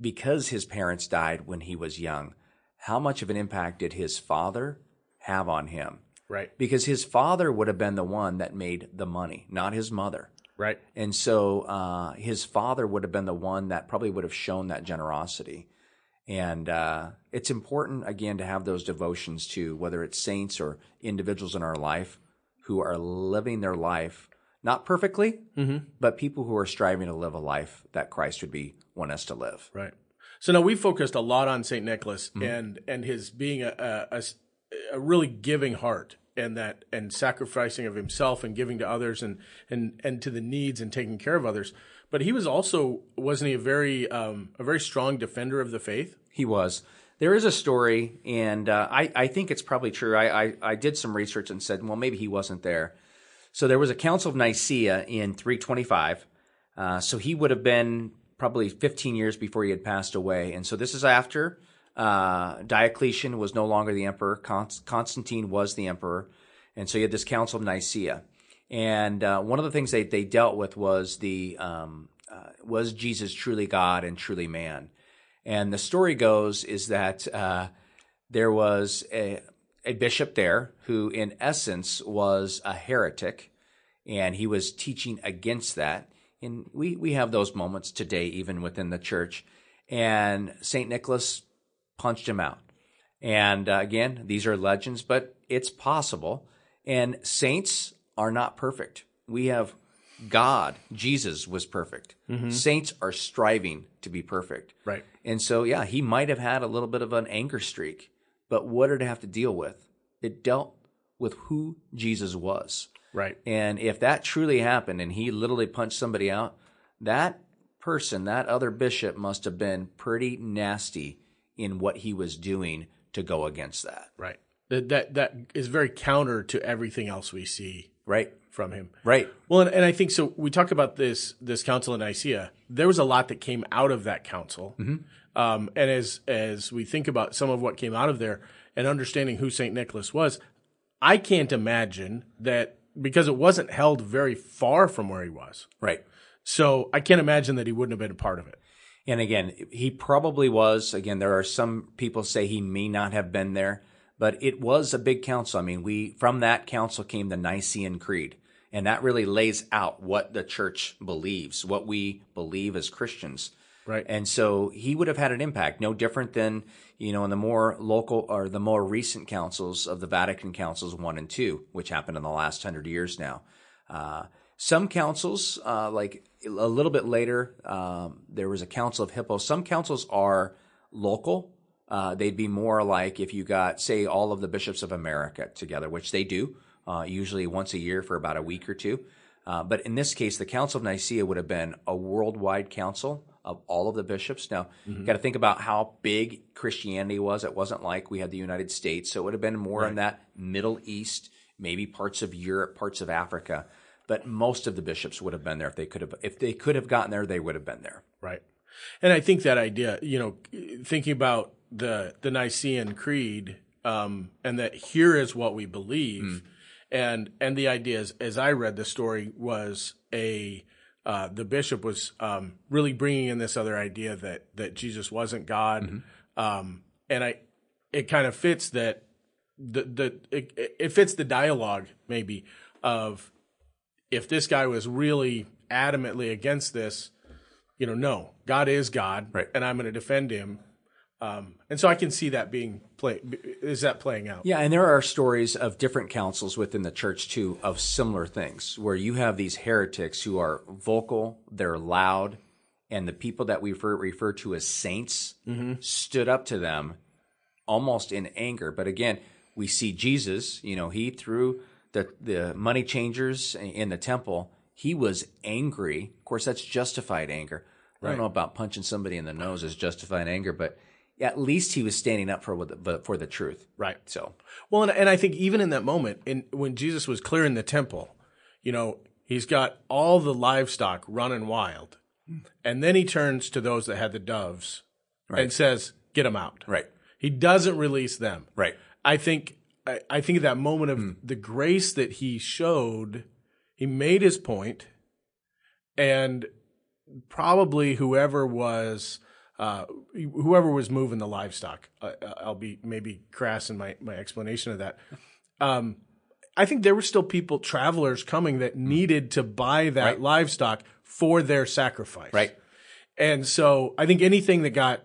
because his parents died when he was young, how much of an impact did his father have on him? Right. Because his father would have been the one that made the money, not his mother. Right. And so uh, his father would have been the one that probably would have shown that generosity. And uh, it's important, again, to have those devotions to whether it's saints or individuals in our life who are living their life, not perfectly, mm-hmm. but people who are striving to live a life that Christ would be want us to live. Right. So now we focused a lot on St. Nicholas mm-hmm. and, and his being a, a, a really giving heart and that and sacrificing of himself and giving to others and and and to the needs and taking care of others. But he was also wasn't he a very um, a very strong defender of the faith? He was. There is a story, and uh, I I think it's probably true. I, I I did some research and said, well, maybe he wasn't there. So there was a Council of Nicaea in 325. Uh, so he would have been probably 15 years before he had passed away, and so this is after uh, Diocletian was no longer the emperor. Constantine was the emperor. And so you had this Council of Nicaea. And uh, one of the things they, they dealt with was the um, uh, was Jesus truly God and truly man? And the story goes is that uh, there was a, a bishop there who, in essence, was a heretic, and he was teaching against that. And we we have those moments today, even within the church. And Saint Nicholas punched him out. And uh, again, these are legends, but it's possible. And saints are not perfect. We have God, Jesus was perfect. Mm-hmm. Saints are striving to be perfect. Right. And so, yeah, he might have had a little bit of an anger streak, but what did it have to deal with? It dealt with who Jesus was. Right. And if that truly happened and he literally punched somebody out, that person, that other bishop must have been pretty nasty in what he was doing to go against that. Right. That that that is very counter to everything else we see Right. from him. Right. Well, and, and I think so. We talk about this this council in Nicaea. There was a lot that came out of that council, um, and as as we think about some of what came out of there and understanding who Saint Nicholas was, I can't imagine that because it wasn't held very far from where he was. Right. So I can't imagine that he wouldn't have been a part of it. And again, he probably was. Again, there are some people say he may not have been there, but it was a big council. I mean, we from that council came the Nicene Creed, and that really lays out what the church believes, what we believe as Christians. Right. And so he would have had an impact, no different than, you know, in the more local or the more recent councils of the Vatican councils one and two, which happened in the last hundred years now. Uh, some councils, uh, like a little bit later, um, there was a council of Hippo. Some councils are local. Uh, they'd be more like if you got, say, all of the bishops of America together, which they do, uh, usually once a year for about a week or two. Uh, but in this case, the Council of Nicaea would have been a worldwide council of all of the bishops. Now, you got to think about how big Christianity was. It wasn't like we had the United States, so it would have been more in that Middle East, maybe parts of Europe, parts of Africa. But most of the bishops would have been there if they could have. If they could have gotten there, they would have been there. Right. And I think that idea, you know, thinking about the the Nicene Creed, um, and that here is what we believe, and and the idea is, as I read the story, was a uh, the bishop was um, really bringing in this other idea that that Jesus wasn't God, um, and I it kind of fits that the the it, it fits the dialogue maybe of if this guy was really adamantly against this, you know, no, God is God, Right. and I'm going to defend Him. Um, and so I can see that being play. Is that playing out? Yeah, and there are stories of different councils within the church too of similar things where you have these heretics who are vocal, they're loud, and the people that we refer, refer to as saints stood up to them almost in anger. But again, we see Jesus, you know, he threw the the money changers in the temple, he was angry. Of course, that's justified anger. I don't know about punching somebody in the nose as justified anger, but at least he was standing up for the, for the truth. Right. So Well, and, and I think even in that moment, in when Jesus was clearing the temple, you know, he's got all the livestock running wild, hmm. and then he turns to those that had the doves and says, "Get them out." Right. He doesn't release them. Right. I think I, I think at that moment of the grace that he showed, he made his point, and probably whoever was uh, whoever was moving the livestock, uh, I'll be maybe crass in my my explanation of that. Um, I think there were still people, travelers coming that needed to buy that Right. livestock for their sacrifice. Right. And so I think anything that got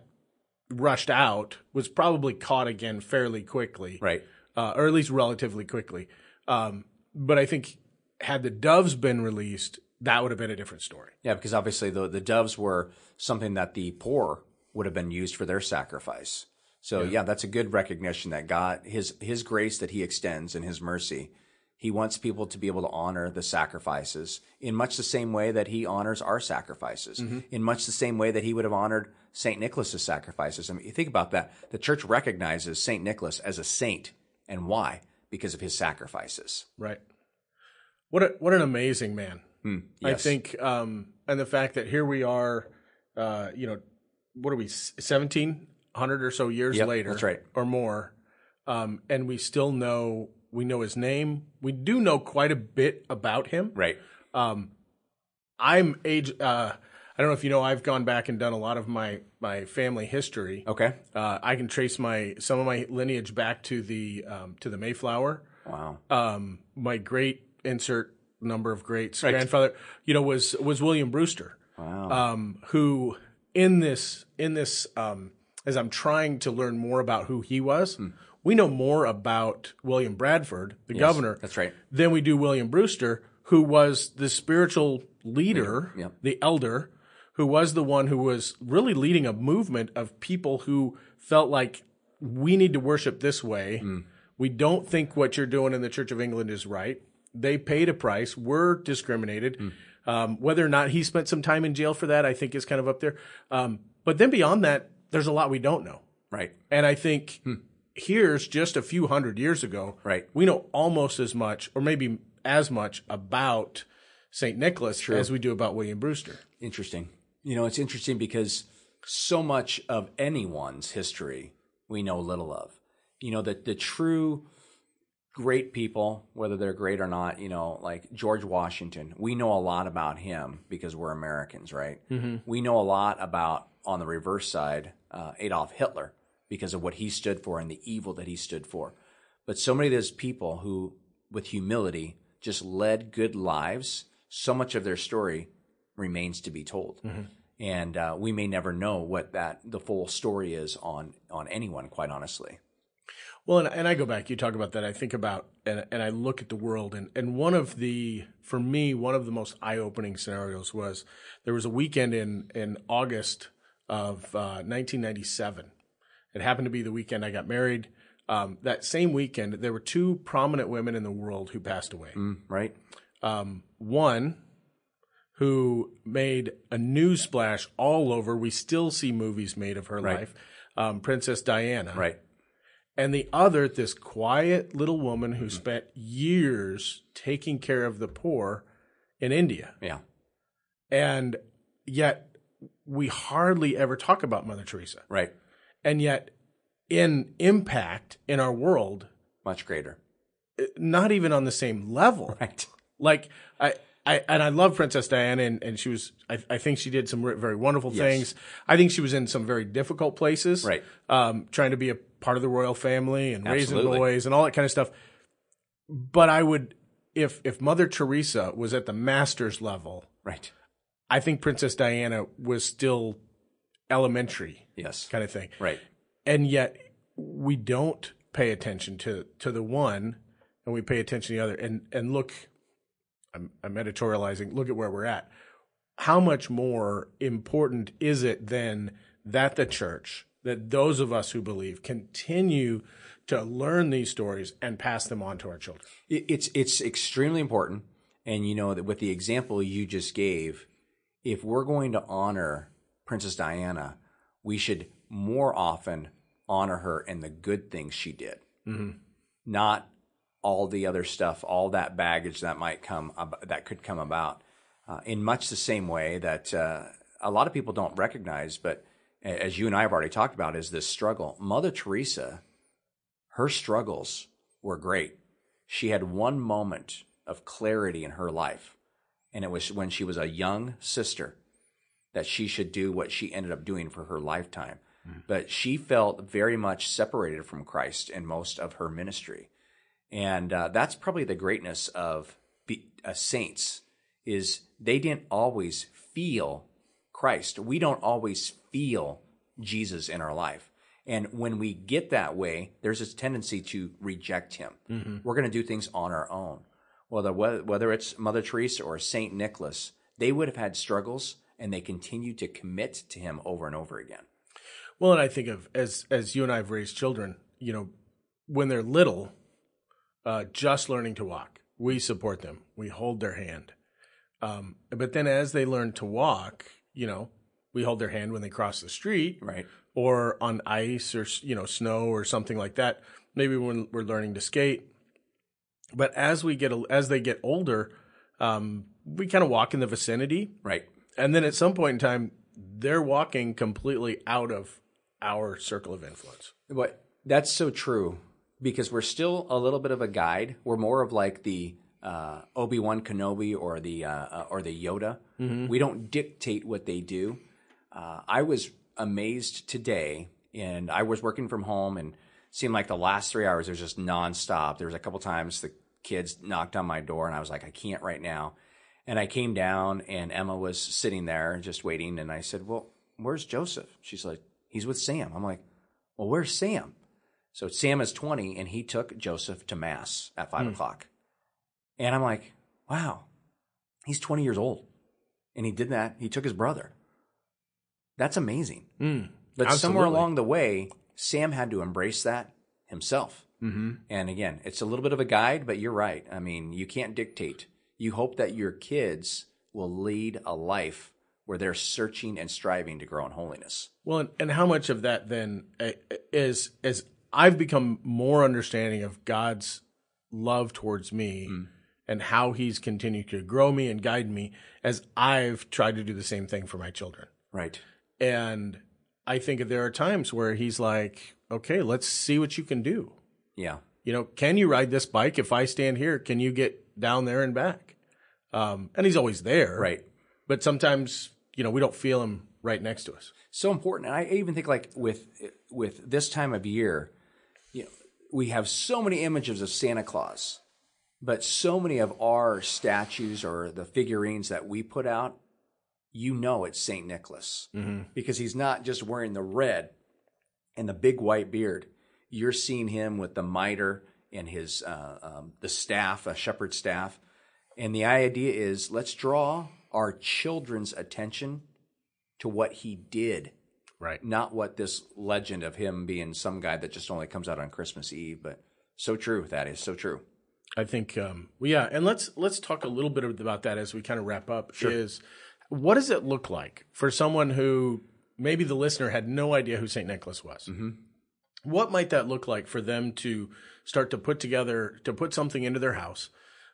rushed out was probably caught again fairly quickly Right. Uh, or at least relatively quickly. Um, but I think had the doves been released, that would have been a different story. Yeah, because obviously the the doves were something that the poor would have been used for their sacrifice. So yeah, that's a good recognition that God his his grace that he extends and his mercy, he wants people to be able to honor the sacrifices in much the same way that he honors our sacrifices. In much the same way that he would have honored St. Nicholas's sacrifices. I mean, you think about that. The church recognizes St. Nicholas as a saint and why? Because of his sacrifices. Right. What a, what an amazing man. I Hmm, yes. think, um, and the fact that here we are, uh, you know, what are we, seventeen hundred or so years Yep, later, that's right. or more, um, and we still know we know his name. We do know quite a bit about him. Right. I'm age. Uh, I don't know if you know. I've gone back and done a lot of my my family history. Okay. Uh, I can trace my some of my lineage back to the um, to the Mayflower. Wow. Um, my great insert number of greats grandfather, you know, was was William Brewster, Wow. um, who in this in this um, as I'm trying to learn more about who he was, Hmm. we know more about William Bradford, the governor, that's right. than we do William Brewster, who was the spiritual leader, the elder, who was the one who was really leading a movement of people who felt like we need to worship this way. We don't think what you're doing in the Church of England is right. They paid a price. We're discriminated. Hmm. Um, whether or not he spent some time in jail for that, I think is kind of up there. Um, but then beyond that, there's a lot we don't know. Right. And I think here's just a few hundred years ago. Right. We know almost as much, or maybe as much, about St. Nicholas as we do about William Brewster. Interesting. You know, it's interesting because so much of anyone's history we know little of. You know, the the true great people, whether they're great or not, you know, like George Washington, we know a lot about him because we're Americans, right? We know a lot about, on the reverse side, uh, Adolf Hitler because of what he stood for and the evil that he stood for. But so many of those people who, with humility, just led good lives, so much of their story remains to be told. And uh, we may never know what that the full story is on on anyone, quite honestly. Well, and, and I go back, you talk about that. I think about, and, and I look at the world, and, and one of the, for me, one of the most eye opening scenarios was there was a weekend in, in August of uh, 1997. It happened to be the weekend I got married. Um, that same weekend, there were two prominent women in the world who passed away. Right? Um, one who made a news splash all over. We still see movies made of her Right. life. Um, Princess Diana Right. and the other this quiet little woman Mm-hmm. who spent years taking care of the poor in India. Yeah. And yet we hardly ever talk about Mother Teresa. Right. And yet in impact in our world, Much greater. not even on the same level. Right. Like I, I and I love Princess Diana, and, and she was. I, I think she did some very wonderful things. I think she was in some very difficult places, Right. Um, trying to be a part of the royal family and raising boys and all that kind of stuff. But I would, if if Mother Teresa was at the master's level, Right. I think Princess Diana was still elementary Yes. kind of thing Right. and yet we don't pay attention to to the one and we pay attention to the other and and look I'm, I'm editorializing look at where we're at. How much more important is it then that the church that those of us who believe continue to learn these stories and pass them on to our children? It's it's extremely important, and you know that with the example you just gave, if we're going to honor Princess Diana, we should more often honor her in the good things she did, mm-hmm. not all the other stuff, all that baggage that might come ab- that could come about. Uh, in much the same way that uh, a lot of people don't recognize, but as you and I have already talked about, is this struggle. Mother Teresa, her struggles were great she had one moment of clarity in her life, and it was when she was a young sister that she should do what she ended up doing for her lifetime. But she felt very much separated from Christ in most of her ministry, and uh, that's probably the greatness of be, uh, saints is they didn't always feel Christ. We don't always feel Jesus in our life. And when we get that way, there's this tendency to reject him. We're going to do things on our own. Whether, whether it's Mother Teresa or St. Nicholas, they would have had struggles and they continued to commit to him over and over again. Well, and I think of as as you and I have raised children, you know, when they're little, uh, just learning to walk, we support them, we hold their hand. Um, but then as they learn to walk, you know, we hold their hand when they cross the street, Right. or on ice or you know snow or something like that. Maybe when we're learning to skate. But as we get as they get older, um, we kind of walk in the vicinity, Right. and then at some point in time, they're walking completely out of our circle of influence. But that's so true because we're still a little bit of a guide. We're more of like the uh, Obi Wan Kenobi or the uh, uh, or the Yoda. We don't dictate what they do. Uh, I was amazed today, and I was working from home, and seemed like the last three hours was just nonstop. There was a couple times the kids knocked on my door, and I was like, I can't right now. And I came down, and Emma was sitting there just waiting, and I said, Well, where's Joseph? She's like, He's with Sam. I'm like, Well, where's Sam? So Sam is 20, and he took Joseph to Mass at five hmm. o'clock. And I'm like, Wow, he's 20 years old. And he did that. He took his brother. That's amazing. Hmm. But somewhere along the way, Sam had to embrace that himself. Mm-hmm. And again, it's a little bit of a guide, but you're right. I mean, you can't dictate. You hope that your kids will lead a life where they're searching and striving to grow in holiness. Well, and, and how much of that then eh, eh, is is as I've become more understanding of God's love towards me mm. and how He's continued to grow me and guide me as I've tried to do the same thing for my children. Right. And I think there are times where He's like, "Okay, let's see what you can do." Yeah. You know, can you ride this bike? If I stand here, can you get down there and back? Um, and He's always there. Right. But sometimes, you know, we don't feel Him right next to us. So important. And I even think like with with this time of year, we have so many images of Santa Claus, but so many of our statues or the figurines that we put out, you know it's St. Nicholas mm-hmm. because he's not just wearing the red and the big white beard. You're seeing him with the mitre and his uh, um, the staff, a shepherd's staff. And the idea is let's draw our children's attention to what he did Right. Not what this legend of him being some guy that just only comes out on Christmas Eve, but so true. That is so true. I think, um, well, yeah, and let's let's talk a little bit about that as we kind of wrap up. Sure. Is what does it look like for someone who maybe the listener had no idea who Saint Nicholas was? Mm-hmm. What might that look like for them to start to put together to put something into their house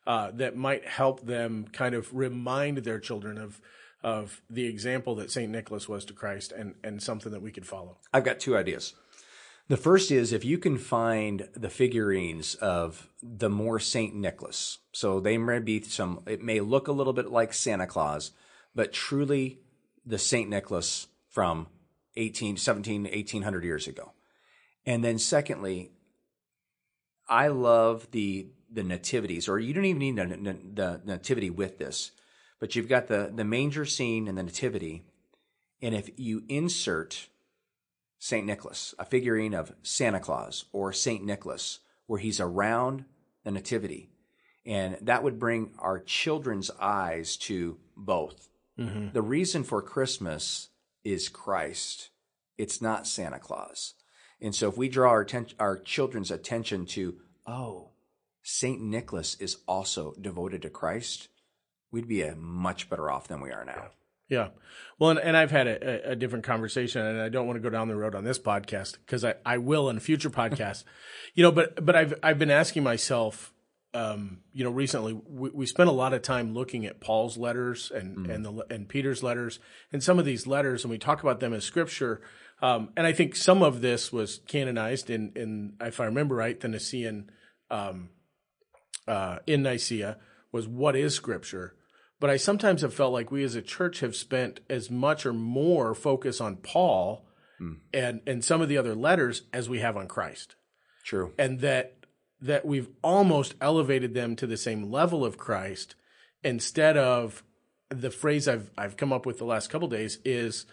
uh, that might help them kind of remind their children of of the example that St. Nicholas was to Christ and, and something that we could follow? I've got two ideas. The first is if you can find the figurines of the more St. Nicholas. So they may be some, it may look a little bit like Santa Claus, but truly the St. Nicholas from 18, 17, 1800 years ago. And then secondly, I love the the nativities, or you don't even need the, the nativity with this but you've got the, the manger scene and the nativity. And if you insert St. Nicholas, a figurine of Santa Claus or St. Nicholas, where he's around the nativity, and that would bring our children's eyes to both. Mm-hmm. The reason for Christmas is Christ. It's not Santa Claus. And so if we draw our, atten- our children's attention to, oh, St. Nicholas is also devoted to Christ, we'd be a much better off than we are now. Yeah. Well, and, and I've had a, a, different conversation, and I don't want to go down the road on this podcast because I, I will in a future podcast. you know, but but I've I've been asking myself, um, you know, recently we, we spent a lot of time looking at Paul's letters and mm. and the and Peter's letters and some of these letters, and we talk about them as scripture. Um, and I think some of this was canonized in in if I remember right, the Nicene um, uh, in Nicaea was what is scripture. But I sometimes have felt like we as a church have spent as much or more focus on Paul mm. and and some of the other letters as we have on Christ. True. And that that we've almost elevated them to the same level of Christ instead of the phrase I've I've come up with the last couple days is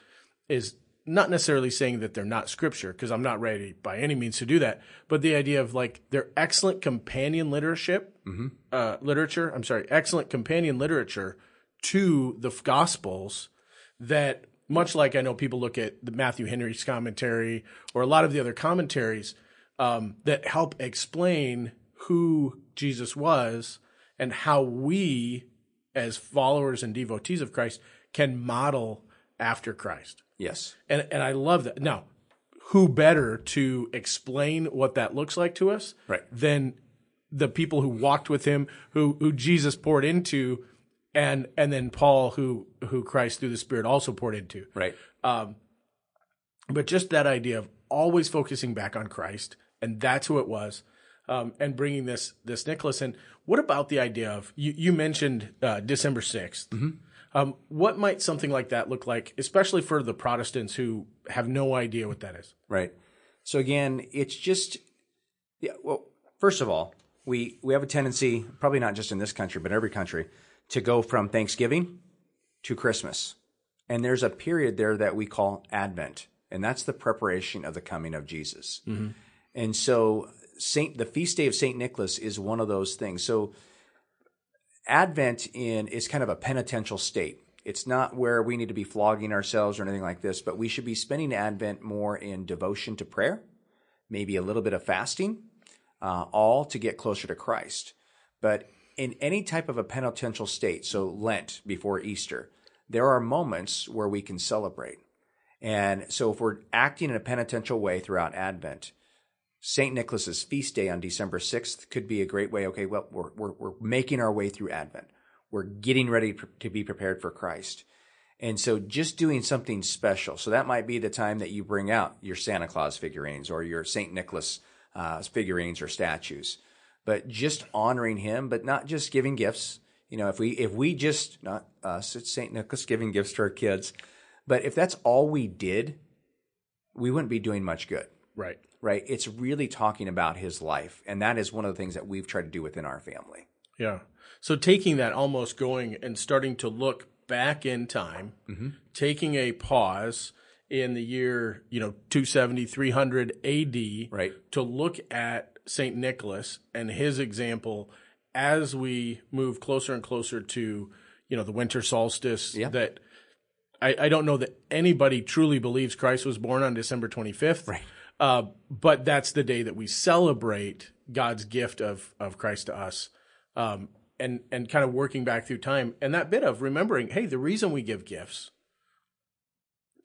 is not necessarily saying that they're not scripture because I'm not ready by any means to do that, but the idea of like they're excellent companion literature, mm-hmm. uh, literature. I'm sorry, excellent companion literature to the Gospels that much like I know people look at the Matthew Henry's commentary or a lot of the other commentaries um, that help explain who Jesus was and how we as followers and devotees of Christ can model after Christ. Yes. And and I love that. Now, who better to explain what that looks like to us right. than the people who walked with him, who who Jesus poured into, and and then Paul, who who Christ through the Spirit also poured into. Right. Um, but just that idea of always focusing back on Christ, and that's who it was, um, and bringing this this Nicholas in. What about the idea of you? You mentioned uh, December 6th mm-hmm. Um, what might something like that look like, especially for the Protestants who have no idea what that is? Right. So again, it's just yeah. Well, first of all, we we have a tendency, probably not just in this country, but every country, to go from Thanksgiving to Christmas, and there's a period there that we call Advent, and that's the preparation of the coming of Jesus. Mm-hmm. And so, Saint the feast day of Saint Nicholas is one of those things. So Advent in is kind of a penitential state. It's not where we need to be flogging ourselves or anything like this, but we should be spending Advent more in devotion to prayer, maybe a little bit of fasting, uh, all to get closer to Christ. But in any type of a penitential state, so Lent before Easter, there are moments where we can celebrate. And so if we're acting in a penitential way throughout Advent, St. Nicholas's feast day on December 6th could be a great way. Okay, well, we're, we're, we're making our way through Advent. We're getting ready to be prepared for Christ. And so just doing something special. So that might be the time that you bring out your Santa Claus figurines or your St. Nicholas uh, figurines or statues. But just honoring him, but not just giving gifts. You know, if we if we just not us, it's St. Nicholas giving gifts to our kids. But if that's all we did, we wouldn't be doing much good. Right. Right. It's really talking about his life. And that is one of the things that we've tried to do within our family. Yeah. So taking that almost going and starting to look back in time, Mm-hmm. taking a pause in the year, you know, 270, 300 AD, Right. to look at St. Nicholas and his example as we move closer and closer to, you know, the winter solstice Yeah. that I, I don't know that anybody truly believes Christ was born on December 25th. Right. Uh, but that's the day that we celebrate God's gift of, of Christ to us. Um, and, and kind of working back through time and that bit of remembering, hey, the reason we give gifts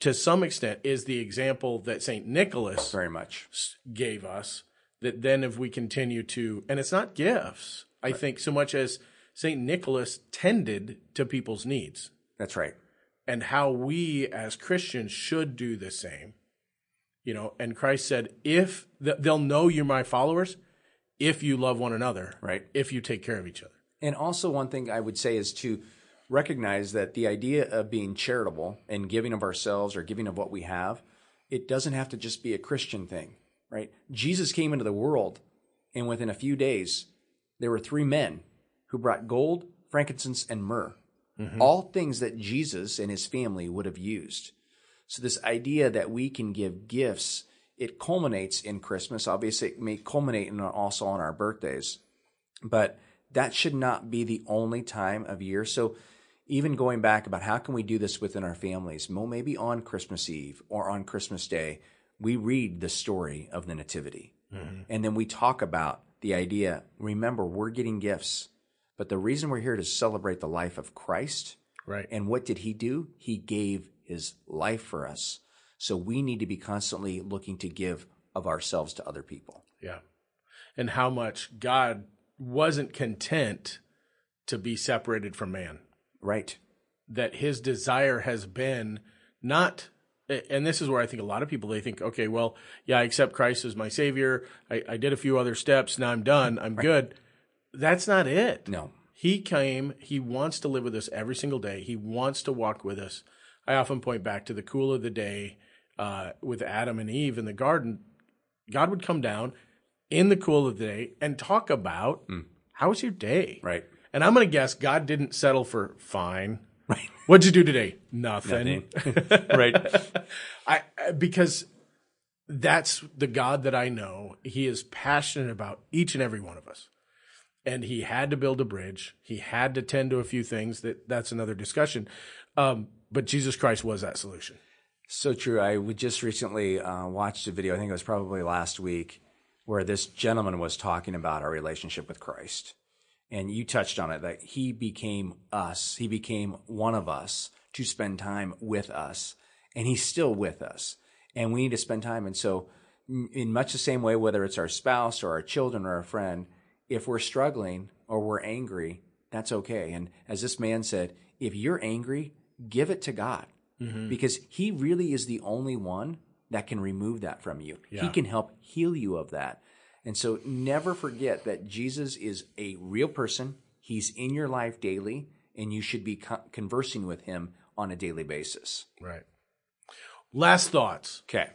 to some extent is the example that St. Nicholas Very much. gave us that then if we continue to and it's not gifts i think so much as saint nicholas tended to people's needs That's right. and how we as christians should do the same you know and christ said if th- they'll know you're my followers if you love one another Right. if you take care of each other And also, one thing I would say is to recognize that the idea of being charitable and giving of ourselves or giving of what we have, it doesn't have to just be a Christian thing, right? Jesus came into the world, and within a few days, there were three men who brought gold, frankincense, and myrrh, mm-hmm. all things that Jesus and his family would have used. So, this idea that we can give gifts, it culminates in Christmas. Obviously, it may culminate in also on our birthdays but that should not be the only time of year. So even going back about how can we do this within our families, well, maybe on Christmas Eve or on Christmas Day, we read the story of the Nativity. Mm-hmm. And then we talk about the idea, remember, we're getting gifts, but the reason we're here to celebrate the life of Christ. right And what did he do? He gave his life for us. So we need to be constantly looking to give of ourselves to other people. yeah and how much god wasn't content to be separated from man Right. that his desire has been not and this is where I think a lot of people they think, okay, well, yeah, I accept Christ as my savior. I, I did a few other steps, now I'm done, I'm good. That's not it. No. He came, he wants to live with us every single day. He wants to walk with us. I often point back to the cool of the day uh, with Adam and Eve in the garden. God would come down in the cool of the day and talk about how was your day? Right. And I'm going to guess God didn't settle for fine. Right. What'd you do today? Nothing. right. I I- because that's the God that I know. He is passionate about each and every one of us. And he had to build a bridge. He had to tend to a few things that that's another discussion. Um, but Jesus Christ was that solution. So true. I just recently uh, watched a video. I think it was probably last week, where this gentleman was talking about our relationship with Christ, and you touched on it that he became us. He became one of us to spend time with us, and he's still with us. And we need to spend time. And so, in much the same way, whether it's our spouse or our children or our friend, if we're struggling or we're angry, that's okay. And as this man said, if you're angry, give it to God mm-hmm. because he really is the only one that can remove that from you. He can help heal you of that. And so never forget that Jesus is a real person. He's in your life daily, and you should be co- conversing with him on a daily basis. Right. Last thoughts. Okay.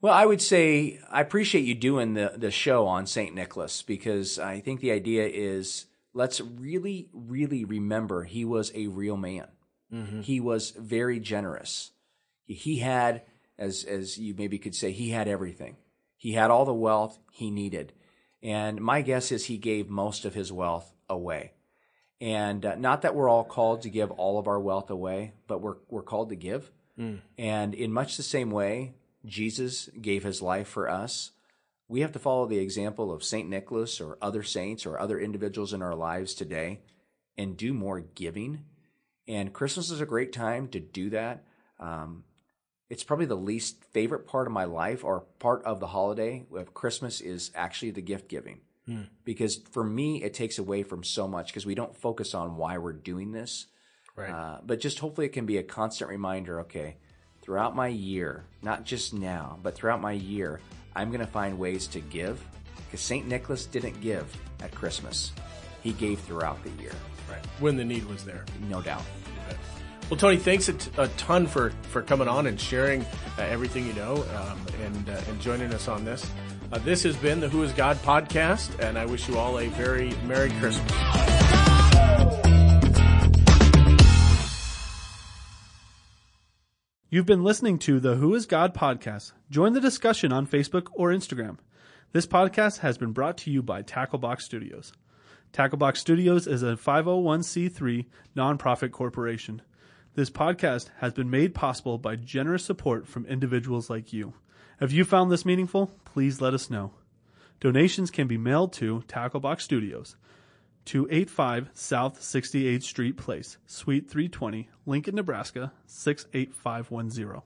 Well, I would say I appreciate you doing the, the show on St. Nicholas because I think the idea is let's really, really remember he was a real man. He was very generous. He- He had, as, as you maybe could say, he had everything. He had all the wealth he needed. And my guess is he gave most of his wealth away. And uh, not that we're all called to give all of our wealth away, but we're, we're called to give. And in much the same way, Jesus gave his life for us. we have to follow the example of St. Nicholas or other saints or other individuals in our lives today and do more giving. And Christmas is a great time to do that. Um, it's probably the least favorite part of my life or part of the holiday of Christmas is actually the gift giving. Hmm. Because for me, it takes away from so much because we don't focus on why we're doing this. Right. Uh, but just hopefully it can be a constant reminder okay, throughout my year, not just now, but throughout my year, I'm going to find ways to give because St. Nicholas didn't give at Christmas. He gave throughout the year. Right. When the need was there. No doubt. Well, Tony, thanks a, t- a ton for, for coming on and sharing uh, everything you know um, and, uh, and joining us on this. Uh, this has been the Who is God podcast, and I wish you all a very Merry Christmas. You've been listening to the Who is God podcast. Join the discussion on Facebook or Instagram. This podcast has been brought to you by Tacklebox Studios. Tacklebox Studios is a 501c3 nonprofit corporation. This podcast has been made possible by generous support from individuals like you. If you found this meaningful, please let us know. Donations can be mailed to Tacklebox Studios, 285 South 68th Street Place, Suite 320, Lincoln, Nebraska 68510.